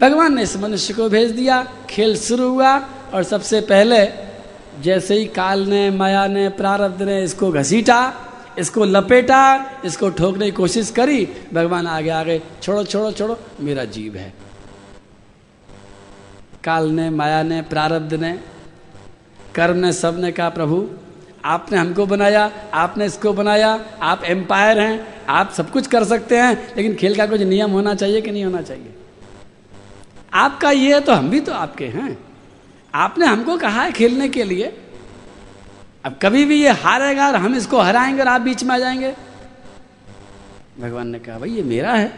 भगवान ने इस मनुष्य को भेज दिया, खेल शुरू हुआ और सबसे पहले जैसे ही काल ने, माया ने, प्रारब्ध ने इसको घसीटा, इसको लपेटा, इसको ठोकने की कोशिश करी, भगवान आगे आगे, छोड़ो छोड़ो छोड़ो, मेरा जीव है। काल ने, माया ने, प्रारब्ध ने, कर्म ने, सबने कहा, प्रभु, आपने हमको बनाया, आपने इसको बनाया, आप एम्पायर हैं, आप सब कुछ कर सकते हैं, लेकिन खेल का कुछ नियम होना चाहिए कि नहीं होना चाहिए? आपका ये है तो हम भी तो आपके हैं। आपने हमको कहा है खेलने के लिए। अब कभी भी ये हारेगा और हम इसको हराएँगे और आप बीच में आ जाएँगे। भगवान ने कहा, भाई, ये मेरा है।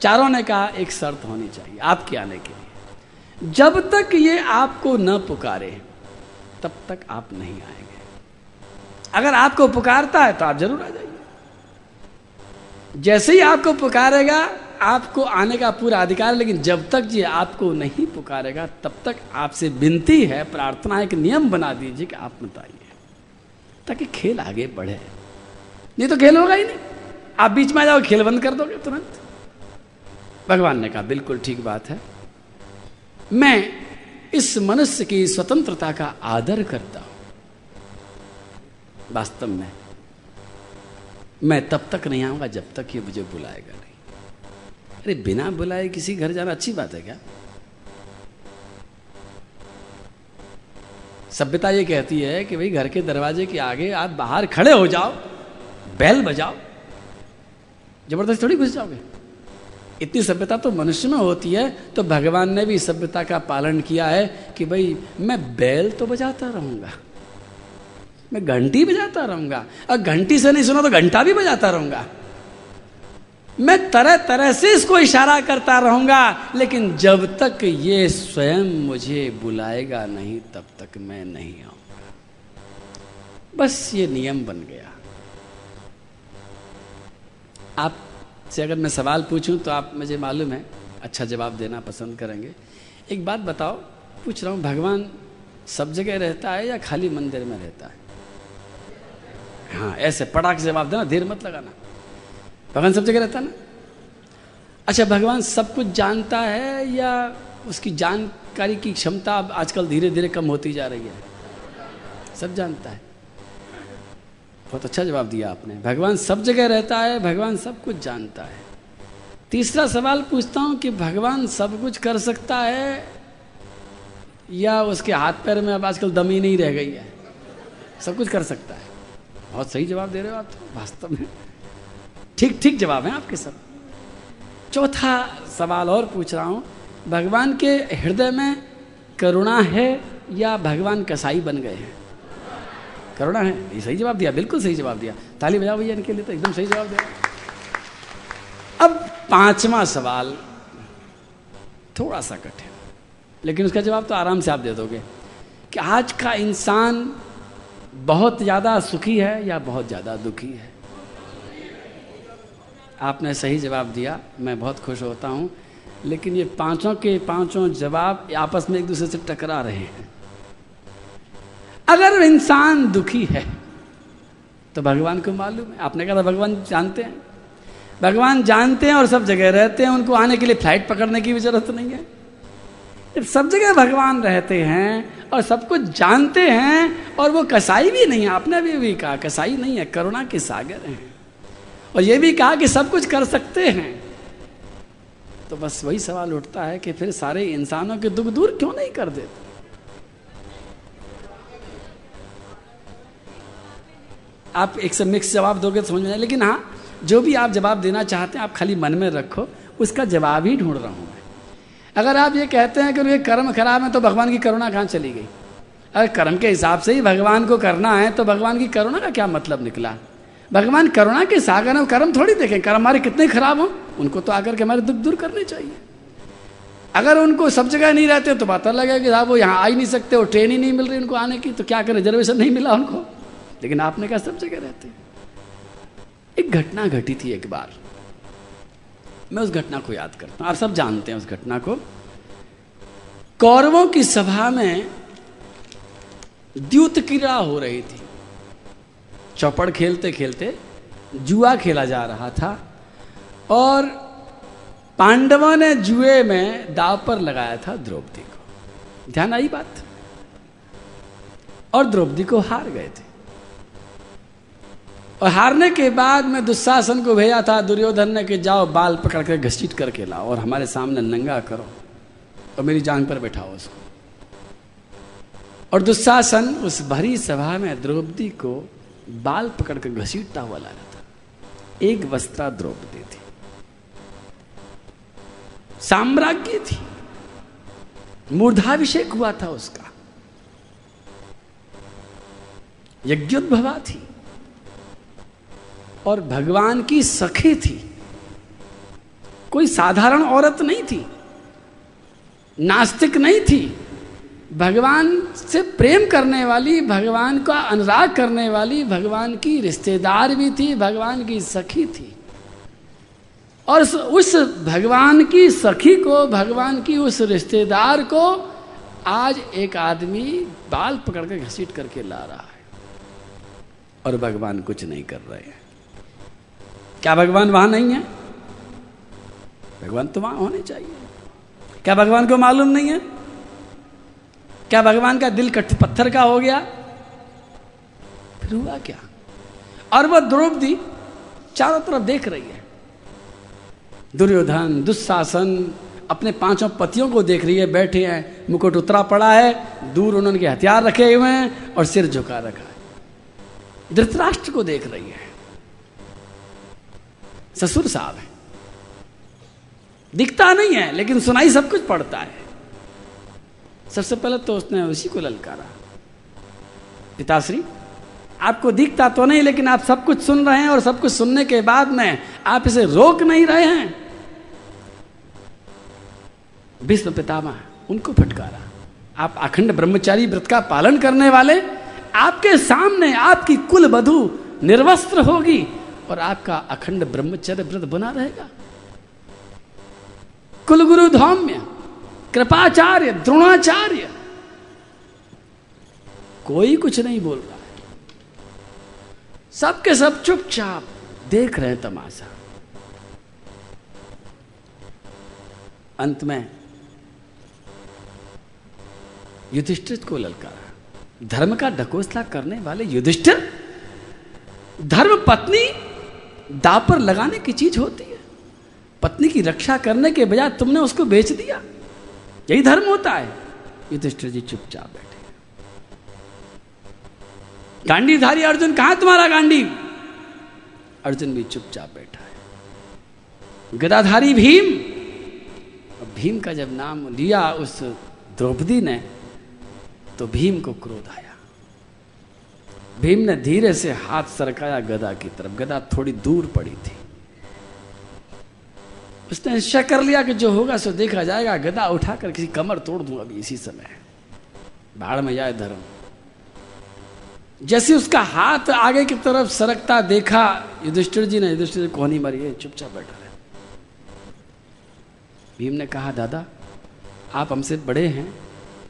चारों ने कहा, एक शर्त होनी चाहिए आपके आने के लिए। जब तक ये आपको न पुकारे, तब तक आप नहीं आएँगे। अगर आपको पुकारता है तो आप ज़रूर आ जाइए। जैसे ही आपको पुकारेगा आपको आने का पूरा अधिकार है लेकिन जब तक ये आपको नहीं पुकारेगा, तब तक आपसे विनती है, प्रार्थना एक नियम बना दीजिए कि आप मत आइए, ताकि खेल आगे बढ़े। नहीं तो खेल होगा ही नहीं। आप बीच में आ जाओ, खेल बंद कर दोगे तुरंत। भगवान ने कहा, बिल्कुल ठीक बात है। मैं इस मनुष्य की स्वतंत्रता का आदर करता हूँ। वास्तव में मैं तब तक नहीं आऊँगा जब तक ये मुझे बुलाएगा अरे बिना बुलाए किसी घर जाना अच्छी बात है क्या? सभ्यता ये कहती है कि भाई घर के दरवाजे के आगे आप बाहर खड़े हो जाओ, बैल बजाओ, ज़बरदस्ती थोड़ी घुस जाओगे। इतनी सभ्यता तो मनुष्य में होती है तो भगवान ने भी सभ्यता का पालन किया है कि भाई मैं बैल तो बजाता रहूँगा, मैं घंटी बजाता रहूँगा, और घंटी से नहीं सुना तो घंटा भी बजाता रहूँगा। मैं तरह तरह से इसको इशारा करता रहूँगा, लेकिन जब तक ये स्वयं मुझे बुलाएगा नहीं, तब तक मैं नहीं आऊँगा बस ये नियम बन गया। आपसे अगर मैं सवाल पूछूँ तो आप मुझे मालूम है अच्छा जवाब देना पसंद करेंगे। एक बात बताओ, पूछ रहा हूँ, भगवान सब जगह रहता है या खाली मंदिर में रहता है? हाँ ऐसे पटाख जवाब देना, देर मत लगाना। भगवान सब जगह रहता है ना? अच्छा भगवान सब कुछ जानता है या उसकी जानकारी की क्षमता अब आजकल धीरे धीरे कम होती जा रही है? सब जानता है। बहुत अच्छा जवाब दिया आपने। भगवान सब जगह रहता है, भगवान सब कुछ जानता है। तीसरा सवाल पूछता हूँ कि भगवान सब कुछ कर सकता है या उसके हाथ पैर में अब आजकल दमी नहीं रह गई है? सब कुछ कर सकता है। बहुत सही जवाब दे रहे हो आप तो वास्तव में। ठीक ठीक जवाब है आपके सब चौथा सवाल और पूछ रहा हूँ, भगवान के हृदय में करुणा है या भगवान कसाई बन गए हैं? करुणा है, ये सही जवाब दिया, बिल्कुल सही जवाब दिया। ताली बजाओ भैया इनके लिए तो एकदम सही जवाब दिया। अब पांचवा सवाल, थोड़ा सा कठिन, लेकिन उसका जवाब तो आराम से आप दे दोगे कि आज का इंसान बहुत ज़्यादा सुखी है या बहुत ज़्यादा दुखी है? आपने सही जवाब दिया मैं बहुत खुश होता हूँ। लेकिन ये पाँचों के पाँचों जवाब आपस में एक दूसरे से टकरा रहे हैं। अगर इंसान दुखी है तो भगवान को मालूम है। आपने कहा था भगवान जानते हैं। भगवान जानते हैं और सब जगह रहते हैं उनको आने के लिए फ़्लाइट पकड़ने की भी ज़रूरत नहीं है। जब सब जगह भगवान रहते हैं और सब कुछ जानते हैं और वो कसाई भी नहीं है आपने भी, भी कहा कसाई नहीं है करुणा के सागर हैं। और ये भी कहा कि सब कुछ कर सकते हैं। तो बस वही सवाल उठता है कि फिर सारे इंसानों के दुख दूर क्यों नहीं कर देते? आप एक से मिक्स जवाब दोगे तो समझ में लेकिन हाँ जो भी आप जवाब देना चाहते हैं, आप खाली मन में रखो, उसका जवाब ही ढूंढ रहा हूँ मैं। अगर आप ये कहते हैं कि ये कर्म खराब है तो भगवान की करुणा कहाँ चली गई? अगर कर्म के हिसाब से ही भगवान को करना है तो भगवान की करुणा का क्या मतलब निकला? भगवान करुणा के सागर में कर्म थोड़ी देखें, कर्म हमारे कितने खराब हो, उनको तो आकर के हमारे दुख दूर करने चाहिए। अगर उनको सब जगह नहीं रहते तो पता लगे कि साहब वो यहाँ आ ही नहीं सकते और ट्रेन ही नहीं मिल रही उनको आने की तो क्या करें, रिजर्वेशन नहीं मिला उनको? लेकिन आपने कहा सब जगह रहते एक घटना घटी थी एक बार। मैं उस घटना को याद करता हूँ, आप सब जानते हैं उस घटना को। कौरवों की सभा में द्यूत क्रीड़ा हो रही थी। चौपड़ खेलते खेलते जुआ खेला जा रहा था और पांडवों ने जुए में दाव पर लगाया था द्रौपदी को। ध्यान आई बात? और द्रौपदी को हार गए थे। और हारने के बाद में दुशासन को भेजा था, दुर्योधन ने कि जाओ बाल पकड़ कर घसीट करके लाओ और हमारे सामने नंगा करो और मेरी जान पर बैठाओ उसको। और दुशासन उस भरी सभा में द्रौपदी को बाल पकड़कर घसीटता हुआ ला रहा था। एक वस्त्रा द्रौपदी थी साम्राज्य थी। मूर्धाभिषेक हुआ था उसका। यज्ञोद्भवा थी। और भगवान की सखी थी। कोई साधारण औरत नहीं थी। नास्तिक नहीं थी। भगवान से प्रेम करने वाली, भगवान का अनुराग करने वाली, भगवान की रिश्तेदार भी थी, भगवान की सखी थी। और उस भगवान की सखी को, भगवान की उस रिश्तेदार को आज एक आदमी बाल पकड़ कर घसीट करके ला रहा है। और भगवान कुछ नहीं कर रहे हैं। क्या भगवान वहाँ नहीं है? भगवान तो वहाँ होने चाहिए। क्या भगवान को मालूम नहीं है? क्या भगवान का दिल कट पत्थर का हो गया? फिर हुआ क्या? और वह द्रौपदी चारों तरफ़ देख रही है। दुर्योधन दुशासन अपने पाँचों पतियों को देख रही है, बैठे हैं, मुकुट उतरा पड़ा है, दूर उन्होंने हथियार रखे हुए हैं और सिर झुका रखा है। धृतराष्ट्र को देख रही है। ससुर साहब है। दिखता नहीं है, लेकिन सुनाई सब कुछ पड़ता है। सबसे पहले तो उसने उसी को ललकारा। पिताश्री, आपको दिखता तो नहीं, लेकिन आप सब कुछ सुन रहे हैं और सब कुछ सुनने के बाद में आप इसे रोक नहीं रहे हैं। विश्व पितामह, उनको फटकारा। आप अखंड ब्रह्मचारी व्रत का पालन करने वाले, आपके सामने आपकी कुल बधु निर्वस्त्र होगी और आपका अखंड ब्रह्मचर्य व्रत बना रहेगा। कुलगुरु धौम्य कृपाचार्य, द्रोणाचार्य। कोई कुछ नहीं बोल रहा है। सबके सब चुपचाप देख रहे हैं तमाशा। अंत में युधिष्ठिर को ललकारा। धर्म का ढकोसला करने वाले युधिष्ठिर, धर्म पत्नी दाव पर लगाने की चीज़ होती है। पत्नी की रक्षा करने के बजाय तुमने उसको बेच दिया। यही धर्म होता है। युधिष्ठिर जी चुपचाप बैठे। गांडीधारी अर्जुन, कहाँ तुम्हारा गांडी? अर्जुन भी चुपचाप बैठा है। गदाधारी भीम भीम का जब नाम लिया उस द्रौपदी ने तो भीम को क्रोध आया। भीम ने धीरे से हाथ सरकाया गदा की तरफ़। गदा थोड़ी दूर पड़ी थी। उसने निश्चय कर लिया कि जो होगा सो देखा जाएगा, गदा उठाकर किसी कमर तोड़ दूँ अभी इसी समय। भाड़ में जाए धर्म। जैसे उसका हाथ आगे की तरफ़ सरकता देखा, युधिष्ठिर जी ने, युधिष्ठिर ही मरी चुपचाप बैठा रहे भीम ने कहा, दादा, आप हमसे बड़े हैं,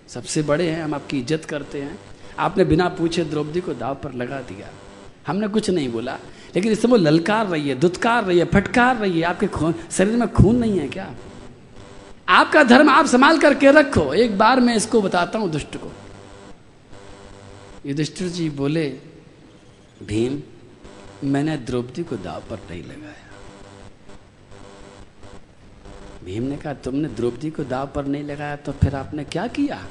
सबसे बड़े हैं, हम आपकी इज़्ज़त करते हैं। आपने बिना पूछे द्रौपदी को दाव पर लगा दिया। हमने कुछ नहीं बोला। लेकिन इस समय ललकार रही है, दुत्कार रही है, फटकार रही है, आपके शरीर में खून नहीं है क्या? आपका धर्म आप संभाल करके रखो। एक बार मैं इसको बताता हूँ दुष्ट को। युधिष्ठिर जी बोले, भीम, मैंने द्रौपदी को दाव पर नहीं लगाया। भीम ने कहा, तुमने द्रौपदी को दाव पर नहीं लगाया तो फिर आपने क्या किया?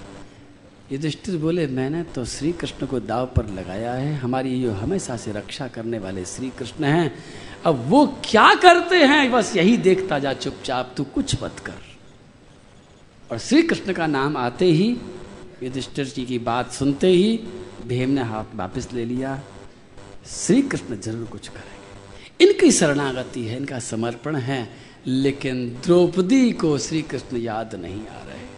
युधिष्ठिर बोले, मैंने तो श्री कृष्ण को दाव पर लगाया है। हमारी जो हमेशा से रक्षा करने वाले श्री कृष्ण हैं। अब वो क्या करते हैं? बस यही देखता जा चुपचाप। तू कुछ मत कर। और श्री कृष्ण का नाम आते ही युधिष्ठिर जी की बात सुनते ही भीम ने हाथ वापस ले लिया। श्री कृष्ण ज़रूर कुछ करेंगे। इनकी शरणागति है, इनका समर्पण है, लेकिन द्रौपदी को श्री कृष्ण याद नहीं आ रहे।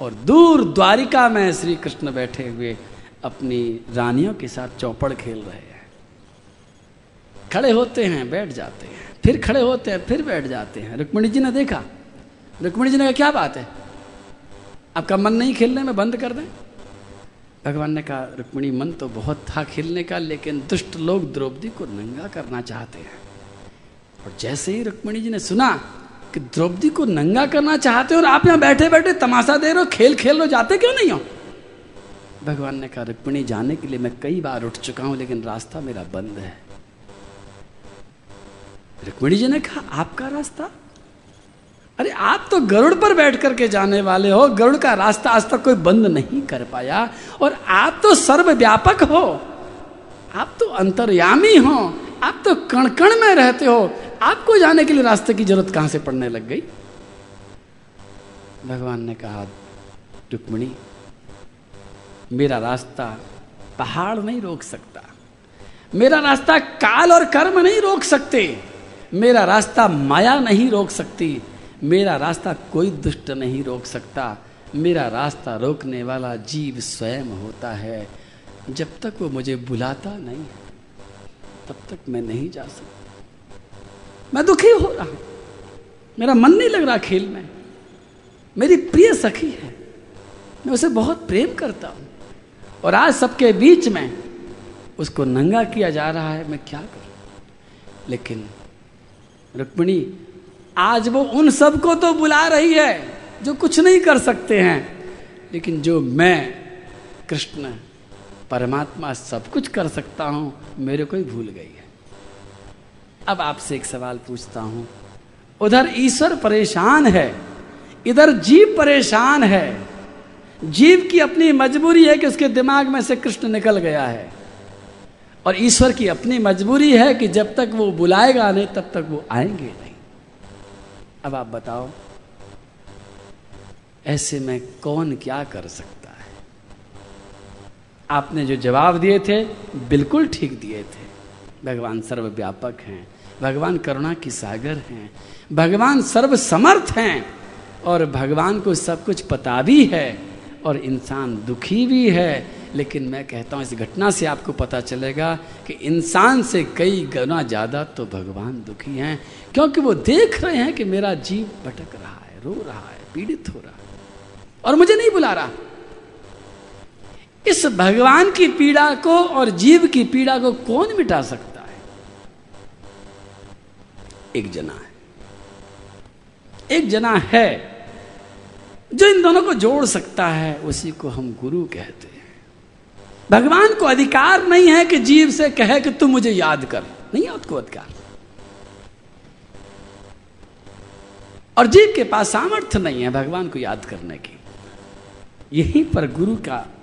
और दूर द्वारिका में श्री कृष्ण बैठे हुए अपनी रानियों के साथ चौपड़ खेल रहे हैं। खड़े होते हैं, बैठ जाते हैं। फिर खड़े होते हैं, फिर बैठ जाते हैं। रुक्मणी जी ने देखा। रुक्मणी जी ने कहा, क्या बात है? आपका मन नहीं खेलने में बंद कर दें? भगवान ने कहा, रुक्मणी, मन तो बहुत था खेलने का, लेकिन दुष्ट लोग द्रौपदी को नंगा करना चाहते हैं। और जैसे ही रुक्मणी जी ने सुना कि द्रौपदी को नंगा करना चाहते हो और आप यहाँ बैठे बैठे तमाशा दे रहे हो, खेल खेल रहे जाते क्यों नहीं हो? भगवान ने कहा रुक्मिणी जाने के लिए मैं कई बार उठ चुका हूँ, लेकिन रास्ता मेरा बंद है। रुक्मिणी जी ने कहा, आपका रास्ता? अरे, आप तो गरुड़ पर बैठ करके जाने वाले हो। गरुड़ का रास्ता आज तक कोई बंद नहीं कर पाया। और आप तो सर्वव्यापक हो। आप तो अंतर्यामी हो, आप तो कण कण में रहते हो, आपको जाने के लिए रास्ते की ज़रूरत कहाँ से पड़ने लग गई? भगवान ने कहा, रुक्मणी, मेरा रास्ता पहाड़ नहीं रोक सकता। मेरा रास्ता काल और कर्म नहीं रोक सकते। मेरा रास्ता माया नहीं रोक सकती। मेरा रास्ता कोई दुष्ट नहीं रोक सकता। मेरा रास्ता रोकने वाला जीव स्वयं होता है। जब तक वो मुझे बुलाता नहीं तब तक मैं नहीं जा सकता। मैं दुखी हो रहा हूँ। मेरा मन नहीं लग रहा खेल में। मेरी प्रिय सखी है। मैं उसे बहुत प्रेम करता हूँ। और आज सबके बीच में उसको नंगा किया जा रहा है, मैं क्या करूँ? लेकिन रुक्मिणी, आज वो उन सबको तो बुला रही है जो कुछ नहीं कर सकते हैं। लेकिन जो मैं, कृष्ण परमात्मा सब कुछ कर सकता हूँ, मेरे को ही भूल गई है। अब आपसे एक सवाल पूछता हूँ। उधर ईश्वर परेशान है, इधर जीव परेशान है। जीव की अपनी मजबूरी है कि उसके दिमाग में से कृष्ण निकल गया है। और ईश्वर की अपनी मजबूरी है कि जब तक वो बुलाएगा नहीं, तब तक वो आएँगे नहीं। अब आप बताओ, ऐसे में कौन क्या कर सकता आपने जो जवाब दिए थे, बिल्कुल ठीक दिए थे। भगवान सर्वव्यापक हैं। भगवान करुणा की सागर हैं। भगवान सर्व समर्थ हैं। और भगवान को सब कुछ पता भी है और इंसान दुखी भी है। लेकिन मैं कहता हूँ, इस घटना से आपको पता चलेगा कि इंसान से कई गुना ज़्यादा तो भगवान दुखी हैं। क्योंकि वो देख रहे हैं कि मेरा जीव भटक रहा है, रो रहा है, पीड़ित हो रहा है। और मुझे नहीं बुला रहा। इस भगवान की पीड़ा को और जीव की पीड़ा को कौन मिटा सकता है? एक जना है। एक जना है जो इन दोनों को जोड़ सकता है, उसी को हम गुरु कहते हैं। भगवान को अधिकार नहीं है कि जीव से कहे कि तू मुझे याद कर। नहीं है उसको अधिकार। और जीव के पास सामर्थ्य नहीं है भगवान को याद करने की। यहीं पर गुरु का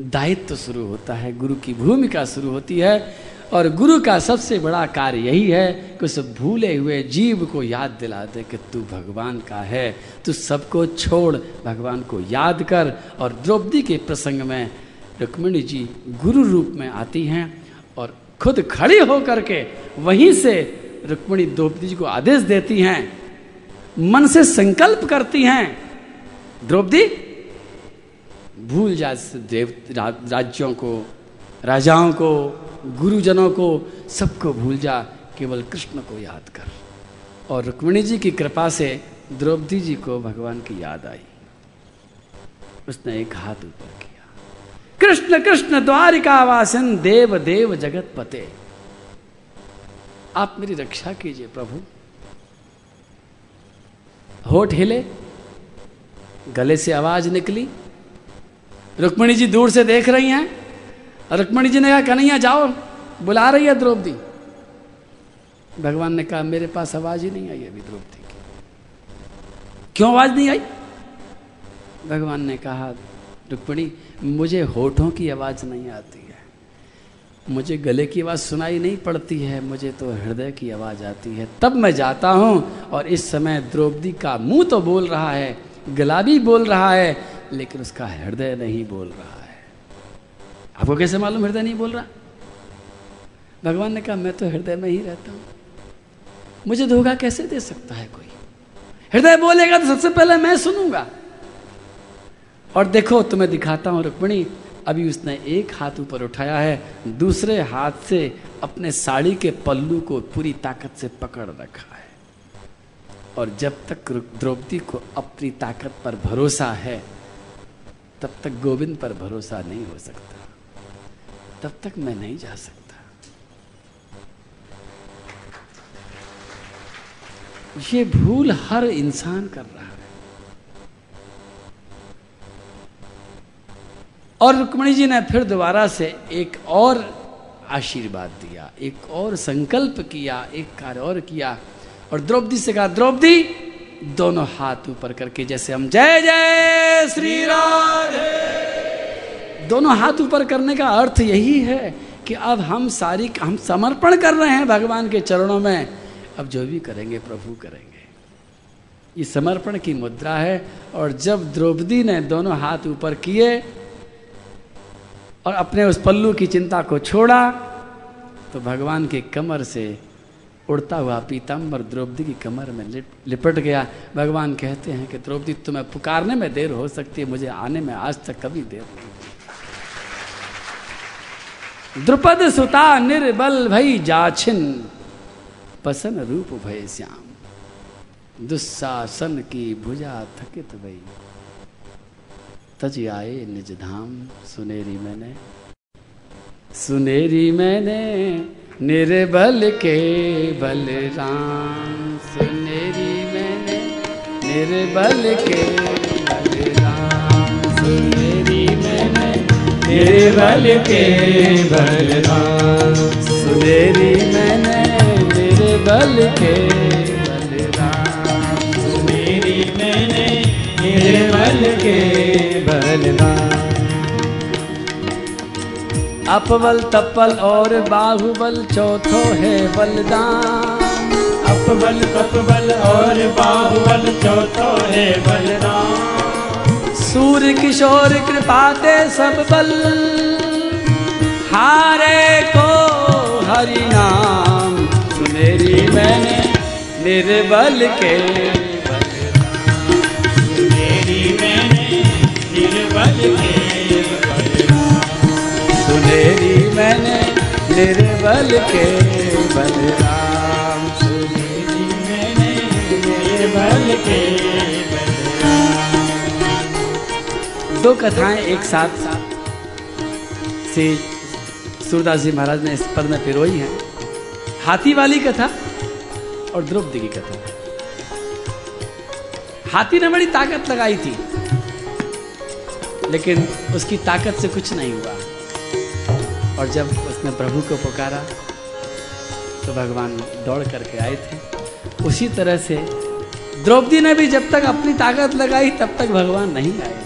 दायित्व तो शुरू होता है, गुरु की भूमिका शुरू होती है, और गुरु का सबसे बड़ा कार्य यही है कि उस भूले हुए जीव को याद दिला दे कि तू भगवान का है, तू सबको छोड़, भगवान को याद कर। और द्रौपदी के प्रसंग में रुक्मिणी जी गुरु रूप में आती हैं और खुद खड़ी होकर के वहीं से रुक्मिणी द्रौपदी जी को आदेश देती हैं, मन से संकल्प करती हैं, द्रौपदी भूल जा देव राज्यों को, राजाओं को, गुरुजनों को, सबको भूल जा, केवल कृष्ण को याद कर। और रुक्मिणी जी की कृपा से द्रौपदी जी को भगवान की याद आई। उसने एक हाथ ऊपर किया। कृष्ण कृष्ण, द्वारिका वासन, देव देव जगत पते। आप मेरी रक्षा कीजिए, प्रभु। होठ हिले, गले से आवाज़ निकली। रुक्मणी जी दूर से देख रही हैं। रुक्मणी जी ने कहा, कन्हैया, जाओ, बुला रही है द्रौपदी। भगवान ने कहा, मेरे पास आवाज़ ही नहीं आई अभी द्रौपदी की। क्यों आवाज़ नहीं आई? भगवान ने कहा, रुक्मणी, मुझे होठों की आवाज़ नहीं आती है। मुझे गले की आवाज़ सुनाई नहीं पड़ती है, मुझे तो हृदय की आवाज़ आती है। तब मैं जाता हूँ और इस समय द्रौपदी का मुँह तो बोल रहा है। गला भी बोल रहा है, लेकिन उसका हृदय नहीं बोल रहा है। आपको कैसे मालूम हृदय नहीं बोल रहा? भगवान ने कहा, मैं तो हृदय में ही रहता हूँ। मुझे धोखा कैसे दे सकता है कोई? हृदय बोलेगा तो सबसे पहले मैं सुनूँगा। और देखो, तुम्हें दिखाता हूँ रुक्मणी, अभी उसने एक हाथ ऊपर उठाया है, दूसरे हाथ से अपने साड़ी के पल्लू को पूरी ताकत से पकड़ रखा और जब तक द्रौपदी को अपनी ताकत पर भरोसा है, तब तक गोविंद पर भरोसा नहीं हो सकता। तब तक मैं नहीं जा सकता। ये भूल हर इंसान कर रहा है। और रुक्मणी जी ने फिर दोबारा से एक और आशीर्वाद दिया, एक और संकल्प किया, एक कार्य और किया। और द्रौपदी से कहा, द्रौपदी, दोनों हाथ ऊपर करके जैसे हम, जय जय श्री राधे। दोनों हाथ ऊपर करने का अर्थ यही है कि अब हम सारी, हम समर्पण कर रहे हैं भगवान के चरणों में। अब जो भी करेंगे, प्रभु करेंगे। ये समर्पण की मुद्रा है, और जब द्रौपदी ने दोनों हाथ ऊपर किए और अपने उस पल्लू की चिंता को छोड़ा तो भगवान के कमर से उड़ता हुआ पीताम्बर द्रौपदी की कमर में लिपट गया। भगवान कहते हैं कि द्रौपदी, तुम्हें पुकारने में देर हो सकती है, मुझे आने में आज तक कभी देर नहीं द्रुपद सुता निर्बल भई जाछिन, पसन रूप भय श्याम। दुस्सासन की भुजा थकित भई। तज आए निज धाम, सुनेरी मैंने सुनेरी मैंने निर्बल के बलराम सुनेरी मैंने, निर्बल के बलराम सुनेरी मैंने, निर्बल के बलराम सुनेरी मैंने, निर्बल के बलराम सुनेरी मैंने, निर्बल के बलराम अपबल तपल और बाहुबल चौथो है बलदान। अपबल तपबल और बाहुबल चौथो है बलदान। सूर्य किशोर कृपाते सब बल हारे को हरि नाम। सुनेरी मैंने निर्बल के। सुनेरी मैंने निर्बल के। सुनेरी मैंने निर्बल के बलराम। सुनेरी मैंने निर्बल के दो कथाएँ एक साथ से सूरदास जी महाराज ने इस पद में पिरोई हैं। हाथी वाली कथा और द्रौपदी की कथा। हाथी ने बड़ी ताकत लगाई थी, लेकिन उसकी ताकत से कुछ नहीं हुआ। और जब उसने प्रभु को पुकारा तो भगवान दौड़ करके आए थे। उसी तरह से द्रौपदी ने भी जब तक अपनी ताकत लगाई तब तक भगवान नहीं आए।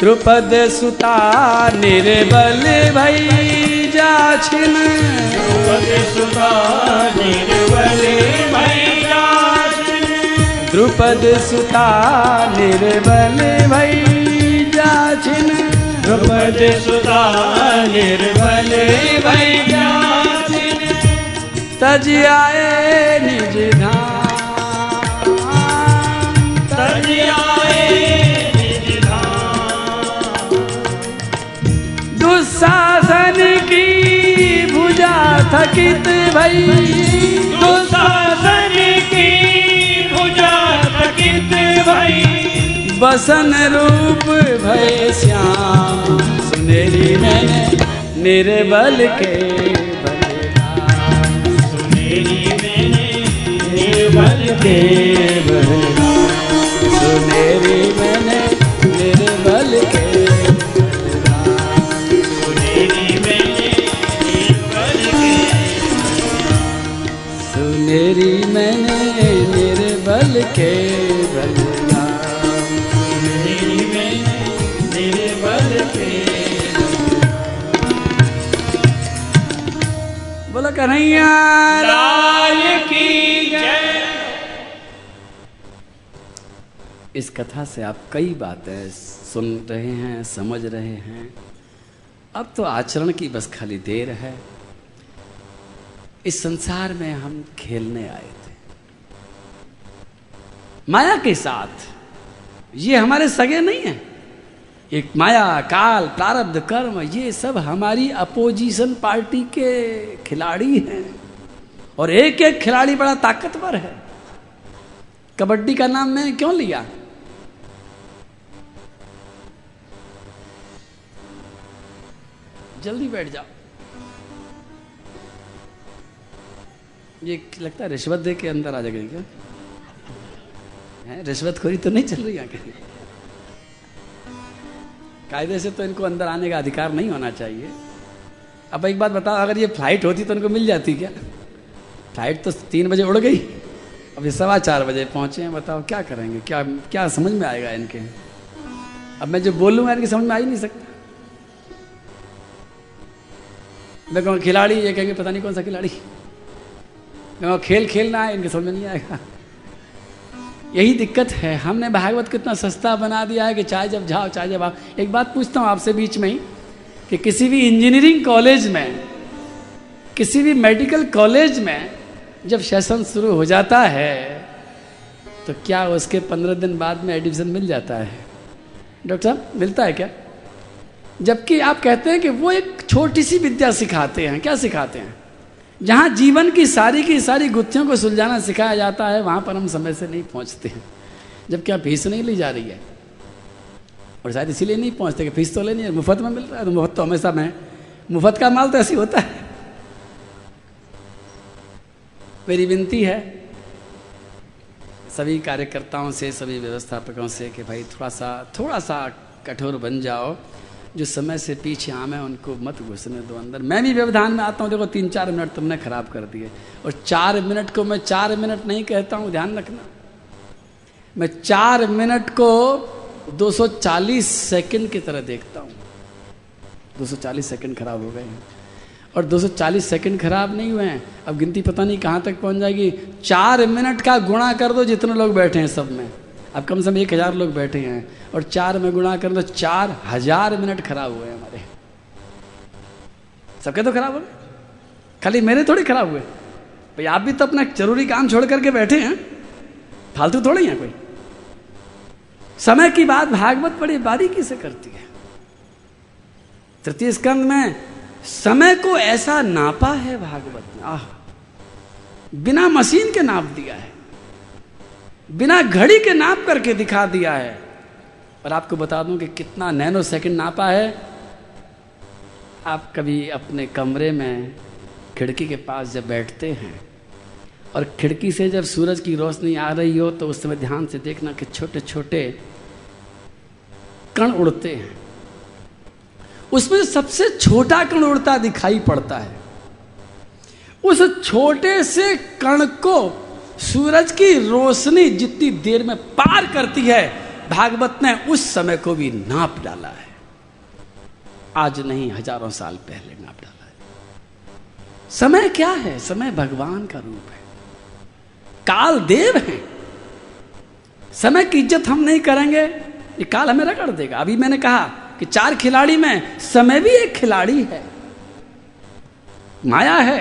द्रुपद सुता निर्बल भई जाछिन। द्रुपद सुता निर्बल भई द्रुपद सुता निर्बल भई द्रुपद सुता निर्बल भई तज आए निज धाम निज धाम दुशासन की भुजा थकित भई। दुशासन की बसन रूप भय श्याम। सुनेरी मैंने निर्बल के बलराम सुनेरी मैंने निर्बल के बलराम कन्हैया लाल की जय। इस कथा से आप कई बातें सुन रहे हैं समझ रहे हैं। अब तो आचरण की बस खाली देर है। इस संसार में हम खेलने आए थे। माया के साथ। ये हमारे सगे नहीं हैं। एक माया, काल, प्रारब्ध, कर्म, ये सब हमारी अपोजिशन पार्टी के खिलाड़ी हैं। और एक एक खिलाड़ी बड़ा ताकतवर है। कबड्डी का नाम मैंने क्यों लिया? जल्दी बैठ जाओ। ये लगता है रिश्वत दे के अंदर आ जाएगा क्या? है, रिश्वतखोरी तो नहीं चल रही यहाँ कहीं कायदे से तो इनको अंदर आने का अधिकार नहीं होना चाहिए। अब एक बात बताओ, अगर ये फ़्लाइट होती तो इनको मिल जाती क्या? फ़्लाइट तो तीन बजे उड़ गई अब ये सवा चार बजे पहुँचे हैं, बताओ क्या करेंगे? क्या क्या समझ में आएगा इनके? अब मैं जो बोलूँगा इनकी समझ में आ ही नहीं सकता। मैं कहूँ, खिलाड़ी, ये कहेंगे, पता नहीं कौन सा खिलाड़ी। मैं खेल खेलना है, इनके समझ में नहीं आएगा। यही दिक्कत है। हमने भागवत कितना सस्ता बना दिया है कि चाहे जब जाओ चाहे जब आओ एक बात पूछता हूँ आपसे बीच में ही, कि किसी भी इंजीनियरिंग कॉलेज में, किसी भी मेडिकल कॉलेज में जब सेशन शुरू हो जाता है तो क्या उसके पंद्रह दिन बाद में एडमिशन मिल जाता है? डॉक्टर साहब, मिलता है क्या? जबकि आप कहते हैं कि वो एक छोटी सी विद्या सिखाते हैं। क्या सिखाते हैं? जहाँ जीवन की सारी की सारी गुत्थियों को सुलझाना सिखाया जाता है, वहाँ पर हम समय से नहीं पहुँचते हैं। जबकि आप फ़ीस नहीं ली जा रही है। और शायद इसीलिए नहीं पहुँचते कि फ़ीस तो लेनी है, मुफ़्त में मिल रहा है तो मुफ़्त तो हमेशा में मुफ़्त का माल तो ऐसे होता है। मेरी विनती है सभी कार्यकर्ताओं से, सभी व्यवस्थापकों से कि भाई थोड़ा सा थोड़ा सा कठोर बन जाओ। जो समय से पीछे आम है, उनको मत घुसने दो अंदर। मैं भी व्यवधान में आता हूँ, देखो, तीन चार मिनट तुमने खराब कर दिए। और चार मिनट को मैं चार मिनट नहीं कहता हूँ, ध्यान रखना। मैं चार मिनट को 240 सेकंड की तरह देखता हूँ। 240 सेकंड खराब हो गए हैं। और 240 सेकंड खराब नहीं हुए हैं। अब गिनती पता नहीं कहाँ तक पहुँच जाएगी। चार मिनट का गुणा कर दो जितने लोग बैठे हैं सब में। अब कम से कम एक हज़ार लोग बैठे हैं और चार में गुणा कर दो चार हज़ार मिनट खराब हुए हमारे। सबके तो खराब हो गए। खाली मेरे थोड़ी खराब हुए। भाई आप भी तो अपना ज़रूरी काम छोड़ करके बैठे हैं। फालतू थोड़ी हैं कोई। समय की बात भागवत बड़ी बारीकी से करती है। तृतीय स्कंद में, समय को ऐसा नापा है भागवत ने। आह। बिना मशीन के नाप दिया है। बिना घड़ी के नाप करके दिखा दिया है। और आपको बता दूँ कि कितना नैनो सेकंड नापा है। आप कभी अपने कमरे में खिड़की के पास जब बैठते हैं और खिड़की से जब सूरज की रोशनी आ रही हो तो उस समय ध्यान से देखना कि छोटे छोटे कण उड़ते हैं। उसमें सबसे छोटा कण उड़ता दिखाई पड़ता है। उस छोटे से कण को सूरज की रोशनी जितनी देर में पार करती है, भागवत ने उस समय को भी नाप डाला है। आज नहीं, हज़ारों साल पहले नाप डाला है। समय क्या है? समय भगवान का रूप है। काल देव है। समय की इज़्ज़त हम नहीं करेंगे, ये काल हमें रगड़ देगा। अभी मैंने कहा कि चार खिलाड़ी में समय भी एक खिलाड़ी है। माया है,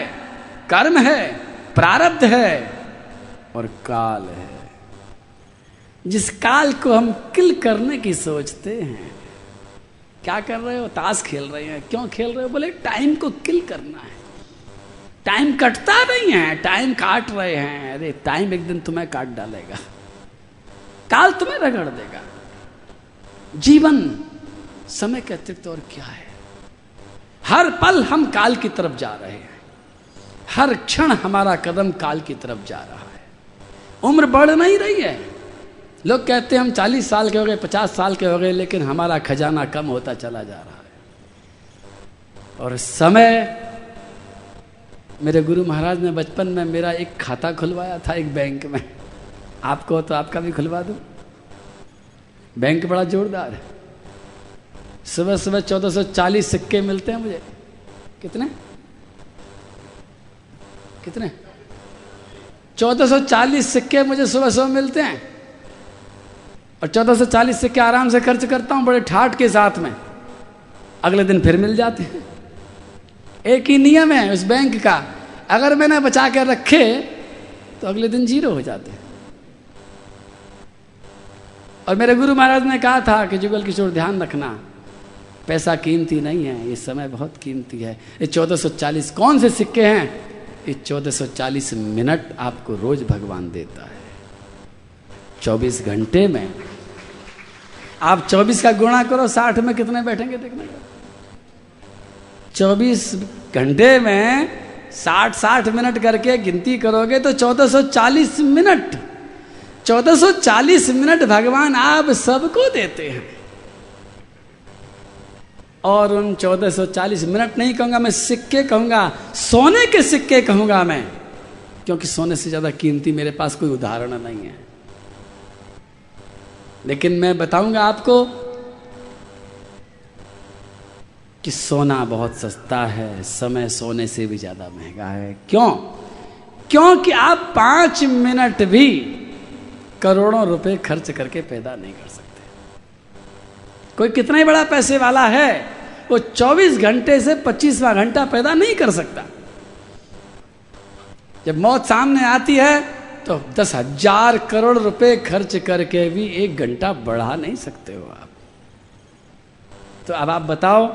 कर्म है, प्रारब्ध है और काल है। जिस काल को हम किल करने की सोचते हैं, क्या कर रहे हो? ताश खेल रहे हैं। क्यों खेल रहे हो? बोले, टाइम को किल करना है। टाइम कटता नहीं है, टाइम काट रहे हैं। अरे, टाइम एक दिन तुम्हें काट डालेगा। काल तुम्हें रगड़ देगा। जीवन, समय के अतिरिक्त और क्या है? हर पल हम काल की तरफ़ जा रहे हैं। हर क्षण हमारा कदम काल की तरफ़ जा रहा है। उम्र बढ़ नहीं रही है। लोग कहते हैं हम 40 साल के हो गए 50 साल के हो गए, लेकिन हमारा खजाना कम होता चला जा रहा है। और समय, मेरे गुरु महाराज ने बचपन में मेरा एक खाता खुलवाया था एक बैंक में। आपको तो आपका भी खुलवा दूँ। बैंक बड़ा जोरदार है। सुबह सुबह 1440 सिक्के मिलते हैं मुझे। कितने? कितने? 1440 सिक्के मुझे सुबह सुबह मिलते हैं? और 1440 सिक्के आराम से खर्च करता हूँ? बड़े ठाठ के साथ में। अगले दिन फिर मिल जाते हैं। एक ही नियम है उस बैंक का। अगर मैंने बचा कर रखे तो अगले दिन ज़ीरो हो जाते हैं। और मेरे गुरु महाराज ने कहा था कि जुगल किशोर, ध्यान रखना, पैसा कीमती नहीं है, ये समय बहुत कीमती है। ये 1440 कौन से सिक्के हैं? ये 1440 मिनट आपको रोज भगवान देता है। 24 घंटे में आप 24 का गुणा करो 60 में कितने बैठेंगे देखने का? 24 घंटे में साठ साठ मिनट करके गिनती करोगे तो 1440 मिनट 1440 मिनट भगवान आप सबको देते हैं। और उन 1440 मिनट नहीं कहूँगा, मैं सिक्के कहूँगा, सोने के सिक्के कहूँगा मैं, क्योंकि सोने से ज़्यादा कीमती मेरे पास कोई उदाहरण नहीं है। लेकिन मैं बताऊँगा आपको कि सोना बहुत सस्ता है, समय सोने से भी ज़्यादा महँगा है। क्यों? क्योंकि आप पाँच मिनट भी करोड़ों रुपए खर्च करके पैदा नहीं कर सकते कोई कितना ही बड़ा पैसे वाला है, वो 24 घंटे से 25वां घंटा पैदा नहीं कर सकता। जब मौत सामने आती है तो दस हज़ार करोड़ रुपए खर्च करके भी एक घंटा बढ़ा नहीं सकते हो आप। तो अब आप बताओ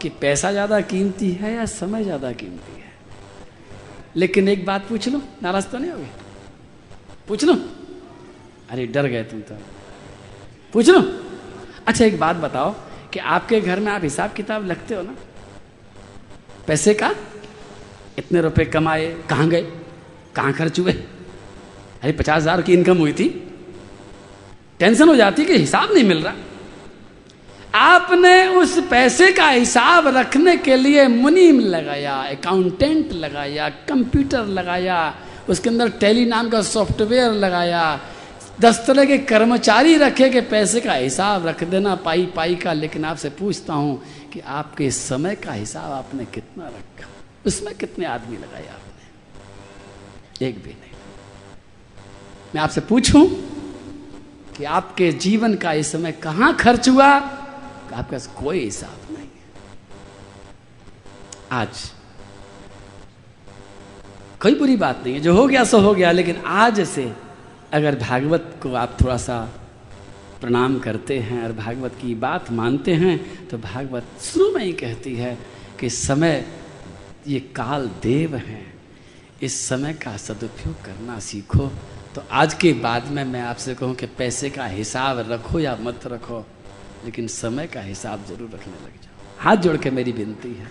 कि पैसा ज़्यादा कीमती है या समय ज़्यादा कीमती है? लेकिन एक बात पूछ लो, नाराज़ तो नहीं होगी? पूछ लो? अरे डर गए तुम तो। पूछ लो? अच्छा एक बात बताओ कि आपके घर में आप हिसाब किताब लगते हो ना? पैसे का? इतने रुपए कमाए, कहाँ गए? कहाँ खर्च हुए? अरे, पचास हज़ार की इनकम हुई थी। टेंशन हो जाती कि हिसाब नहीं मिल रहा। आपने उस पैसे का हिसाब रखने के लिए मुनीम लगाया अकाउंटेंट लगाया कंप्यूटर लगाया, उसके अंदर टेली नाम का सॉफ्टवेयर लगाया दस तरह के कर्मचारी रखे के पैसे का हिसाब रख देना, पाई पाई का। लेकिन आपसे पूछता हूँ कि आपके समय का हिसाब आपने कितना रखा? उसमें कितने आदमी लगाए आपने? एक भी नहीं। मैं आपसे पूछूँ कि आपके जीवन का इस समय कहाँ खर्च हुआ? आपके कोई हिसाब नहीं है। आज कोई बुरी बात नहीं है। जो हो गया सो हो गया, लेकिन आज से अगर भागवत को आप थोड़ा सा प्रणाम करते हैं और भागवत की बात मानते हैं तो भागवत शुरू में ही कहती है कि समय, ये काल देव हैं। इस समय का सदुपयोग करना सीखो। तो आज के बाद में मैं आपसे कहूँ कि पैसे का हिसाब रखो या मत रखो, लेकिन समय का हिसाब ज़रूर रखने लग जाओ। हाथ जोड़ के मेरी विनती है।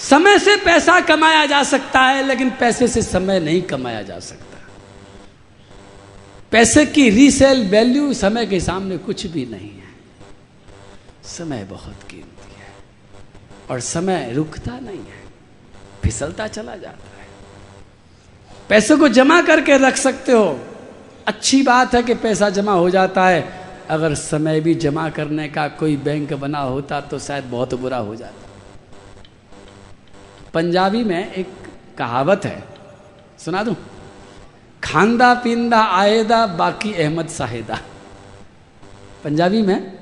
समय से पैसा कमाया जा सकता है, लेकिन पैसे से समय नहीं कमाया जा सकता। पैसे की रीसेल वैल्यू समय के सामने कुछ भी नहीं है। समय बहुत कीमती है और समय रुकता नहीं है, फिसलता चला जाता है। पैसे को जमा करके रख सकते हो। अच्छी बात है कि पैसा जमा हो जाता है। अगर समय भी जमा करने का कोई बैंक बना होता तो शायद बहुत बुरा हो जाता। पंजाबी में एक कहावत है, सुना दूँ? खांदा पींदा आएदा, बाकी अहमद साहेदा। पंजाबी में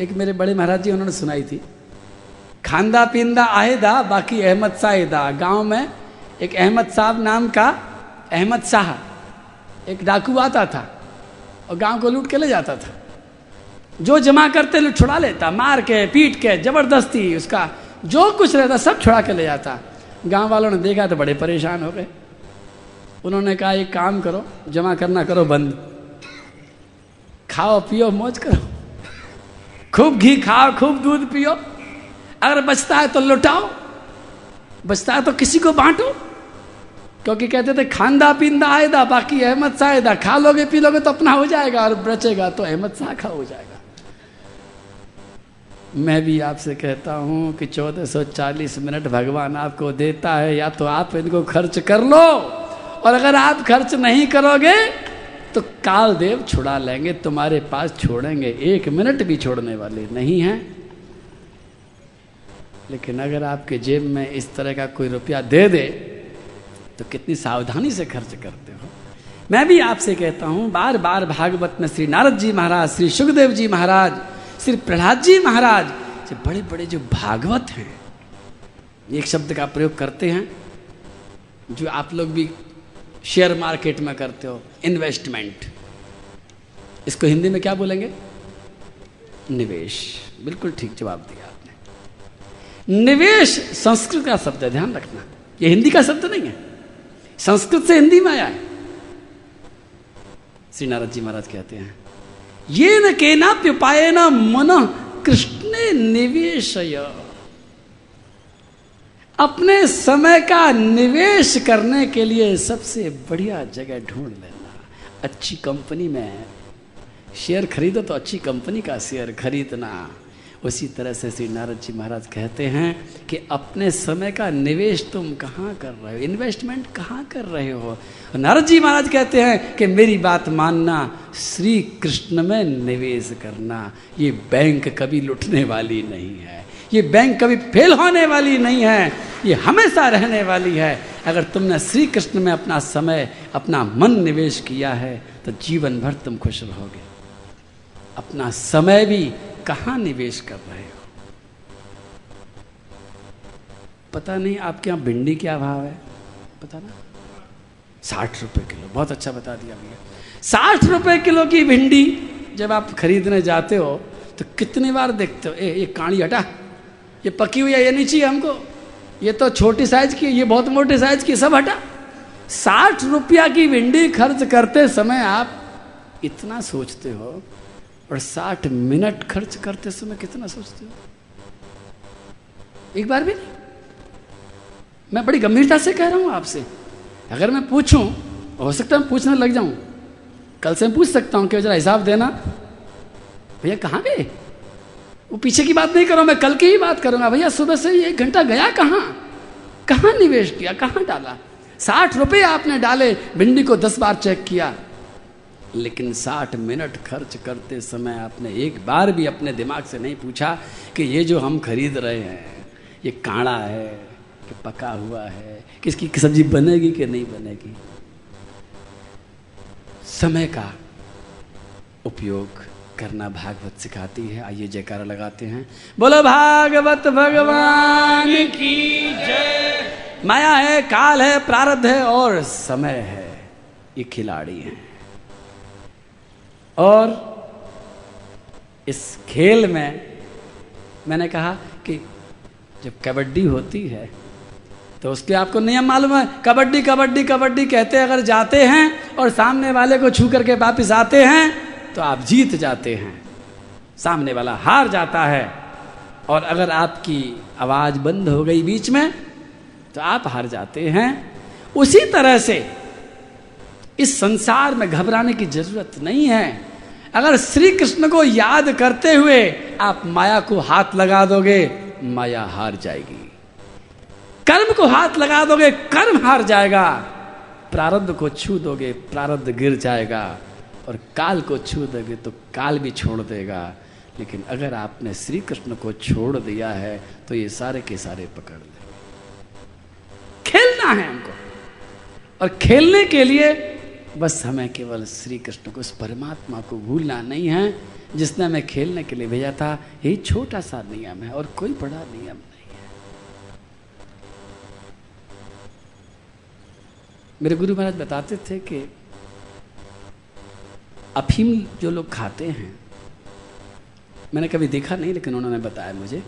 एक मेरे बड़े महाराज जी, उन्होंने सुनाई थी। खांदा पींदा आएदा, बाकी अहमद साहेदा। गाँव में एक अहमद साहब नाम का अहमद शाह, एक डाकू आता था और गाँव को लूट के ले जाता था। जो जमा करते लोग छुड़ा लेता, मार के, पीट के, ज़बरदस्ती उसका जो कुछ रहता, सब छुड़ा के ले जाता। गाँव वालों ने देखा तो बड़े परेशान हो गए। उन्होंने कहा, एक काम करो, जमा करना करो बंद। खाओ, पियो, मौज करो। खूब घी खाओ, खूब दूध पियो। अगर बचता है तो लुटाओ, बचता है तो किसी को बांटो। क्योंकि कहते थे, खांदा, पींदा आएदा बाकी अहमद शाह खा लोगे, पी लोगे तो अपना हो जाएगा और बचेगा तो अहमद शाह का हो जाएगा। मैं भी आपसे कहता हूँ कि 1440 मिनट भगवान आपको देता है, या तो आप इनको खर्च कर लो। और अगर आप खर्च नहीं करोगे तो काल देव छुड़ा लेंगे, तुम्हारे पास छोड़ेंगे। एक मिनट भी छोड़ने वाले नहीं हैं। लेकिन अगर आपके जेब में इस तरह का कोई रुपया दे दे तो कितनी सावधानी से खर्च करते हो। मैं भी आपसे कहता हूँ बार बार भागवत में श्री नारद जी महाराज, श्री सुखदेव जी महाराज, श्री प्रहलाद जी महाराज जो बड़े बड़े जो भागवत हैं एक शब्द का प्रयोग करते हैं, जो आप लोग भी शेयर मार्केट में करते हो, इन्वेस्टमेंट। इसको हिंदी में क्या बोलेंगे? निवेश। बिल्कुल ठीक जवाब दिया आपने। निवेश संस्कृत का शब्द है, ध्यान रखना। ये हिंदी का शब्द नहीं है। संस्कृत से हिंदी में आया है। श्री नारद जी महाराज कहते हैं ये न के नाप्युपाय न मन कृष्ण निवेश अपने समय का निवेश करने के लिए सबसे बढ़िया जगह ढूंढ लेना। अच्छी कंपनी में शेयर खरीदो तो अच्छी कंपनी का शेयर खरीदना। उसी तरह से श्री नारद जी महाराज कहते हैं कि अपने समय का निवेश तुम कहाँ कर रहे हो? इन्वेस्टमेंट कहाँ कर रहे हो? नारद जी महाराज कहते हैं कि मेरी बात मानना, श्री कृष्ण में निवेश करना, ये बैंक कभी लुटने वाली नहीं है। ये बैंक कभी फेल होने वाली नहीं है, ये हमेशा रहने वाली है। अगर तुमने श्री कृष्ण में अपना समय, अपना मन निवेश किया है तो जीवन भर तुम खुश रहोगे। अपना समय भी कहाँ निवेश कर रहे हो? पता नहीं आपके यहाँ भिंडी क्या भाव है? पता ना? साठ रुपए किलो, बहुत अच्छा बता दिया भैया। साठ रुपए किलो की भिंडी जब आप खरीदने जाते हो तो कितनी बार देखते हो? ए ये काणी हटा। ये पकी हुई है, ये नहीं चाहिए हमको। ये तो छोटी साइज़ की ये बहुत मोटी साइज़ की सब हटा। साठ रुपया की भिंडी खर्च करते समय आप इतना सोचते हो और साठ मिनट खर्च करते समय कितना सोचते हो? एक बार भी नहीं। मैं बड़ी गंभीरता से कह रहा हूँ आपसे। अगर मैं पूछूँ, हो सकता है पूछने लग जाऊँ। कल से मैं पूछ सकता हूँ कि जरा हिसाब देना। भैया, कहाँ गए? वो पीछे की बात नहीं करो, मैं कल की ही बात करूँगा। भैया, सुबह से एक घंटा गया कहाँ? कहाँ निवेश किया? कहाँ डाला? साठ रुपये आपने डाले, भिंडी को दस बार चेक किया। लेकिन साठ मिनट खर्च करते समय आपने एक बार भी अपने दिमाग से नहीं पूछा कि ये जो हम खरीद रहे हैं, ये काढ़ा है, कि पका हुआ है, किसकी सब्ज़ी बनेगी कि नहीं बनेगी? समय का उपयोग करना भागवत सिखाती है। आइए जयकारा लगाते हैं। बोलो, भागवत भगवान की जय। माया है, काल है, प्रारब्ध है और समय है। ये खिलाड़ी है। और इस खेल में मैंने कहा कि जब कबड्डी होती है तो उसके आपको नियम मालूम है, कबड्डी कबड्डी कबड्डी कहते अगर जाते हैं और सामने वाले को छू करके वापिस आते हैं तो आप जीत जाते हैं। सामने वाला हार जाता है और अगर आपकी आवाज़ बंद हो गई बीच में तो आप हार जाते हैं। उसी तरह से इस संसार में घबराने की ज़रूरत नहीं है। अगर श्री कृष्ण को याद करते हुए आप माया को हाथ लगा दोगे, माया हार जाएगी। कर्म को हाथ लगा दोगे, कर्म हार जाएगा। प्रारब्ध को छू दोगे, प्रारब्ध गिर जाएगा। और काल को छू दोगे तो काल भी छोड़ देगा। लेकिन अगर आपने श्री कृष्ण को छोड़ दिया है तो ये सारे के सारे पकड़ ले। खेलना है हमको। और खेलने के लिए बस हमें केवल श्री कृष्ण को, उस परमात्मा को भूलना नहीं है, जिसने हमें खेलने के लिए भेजा था। यही छोटा सा नियम है और कोई बड़ा नियम नहीं है। मेरे गुरु महाराज बताते थे कि अफीम जो लोग खाते हैं, मैंने कभी देखा नहीं, लेकिन उन्होंने बताया मुझे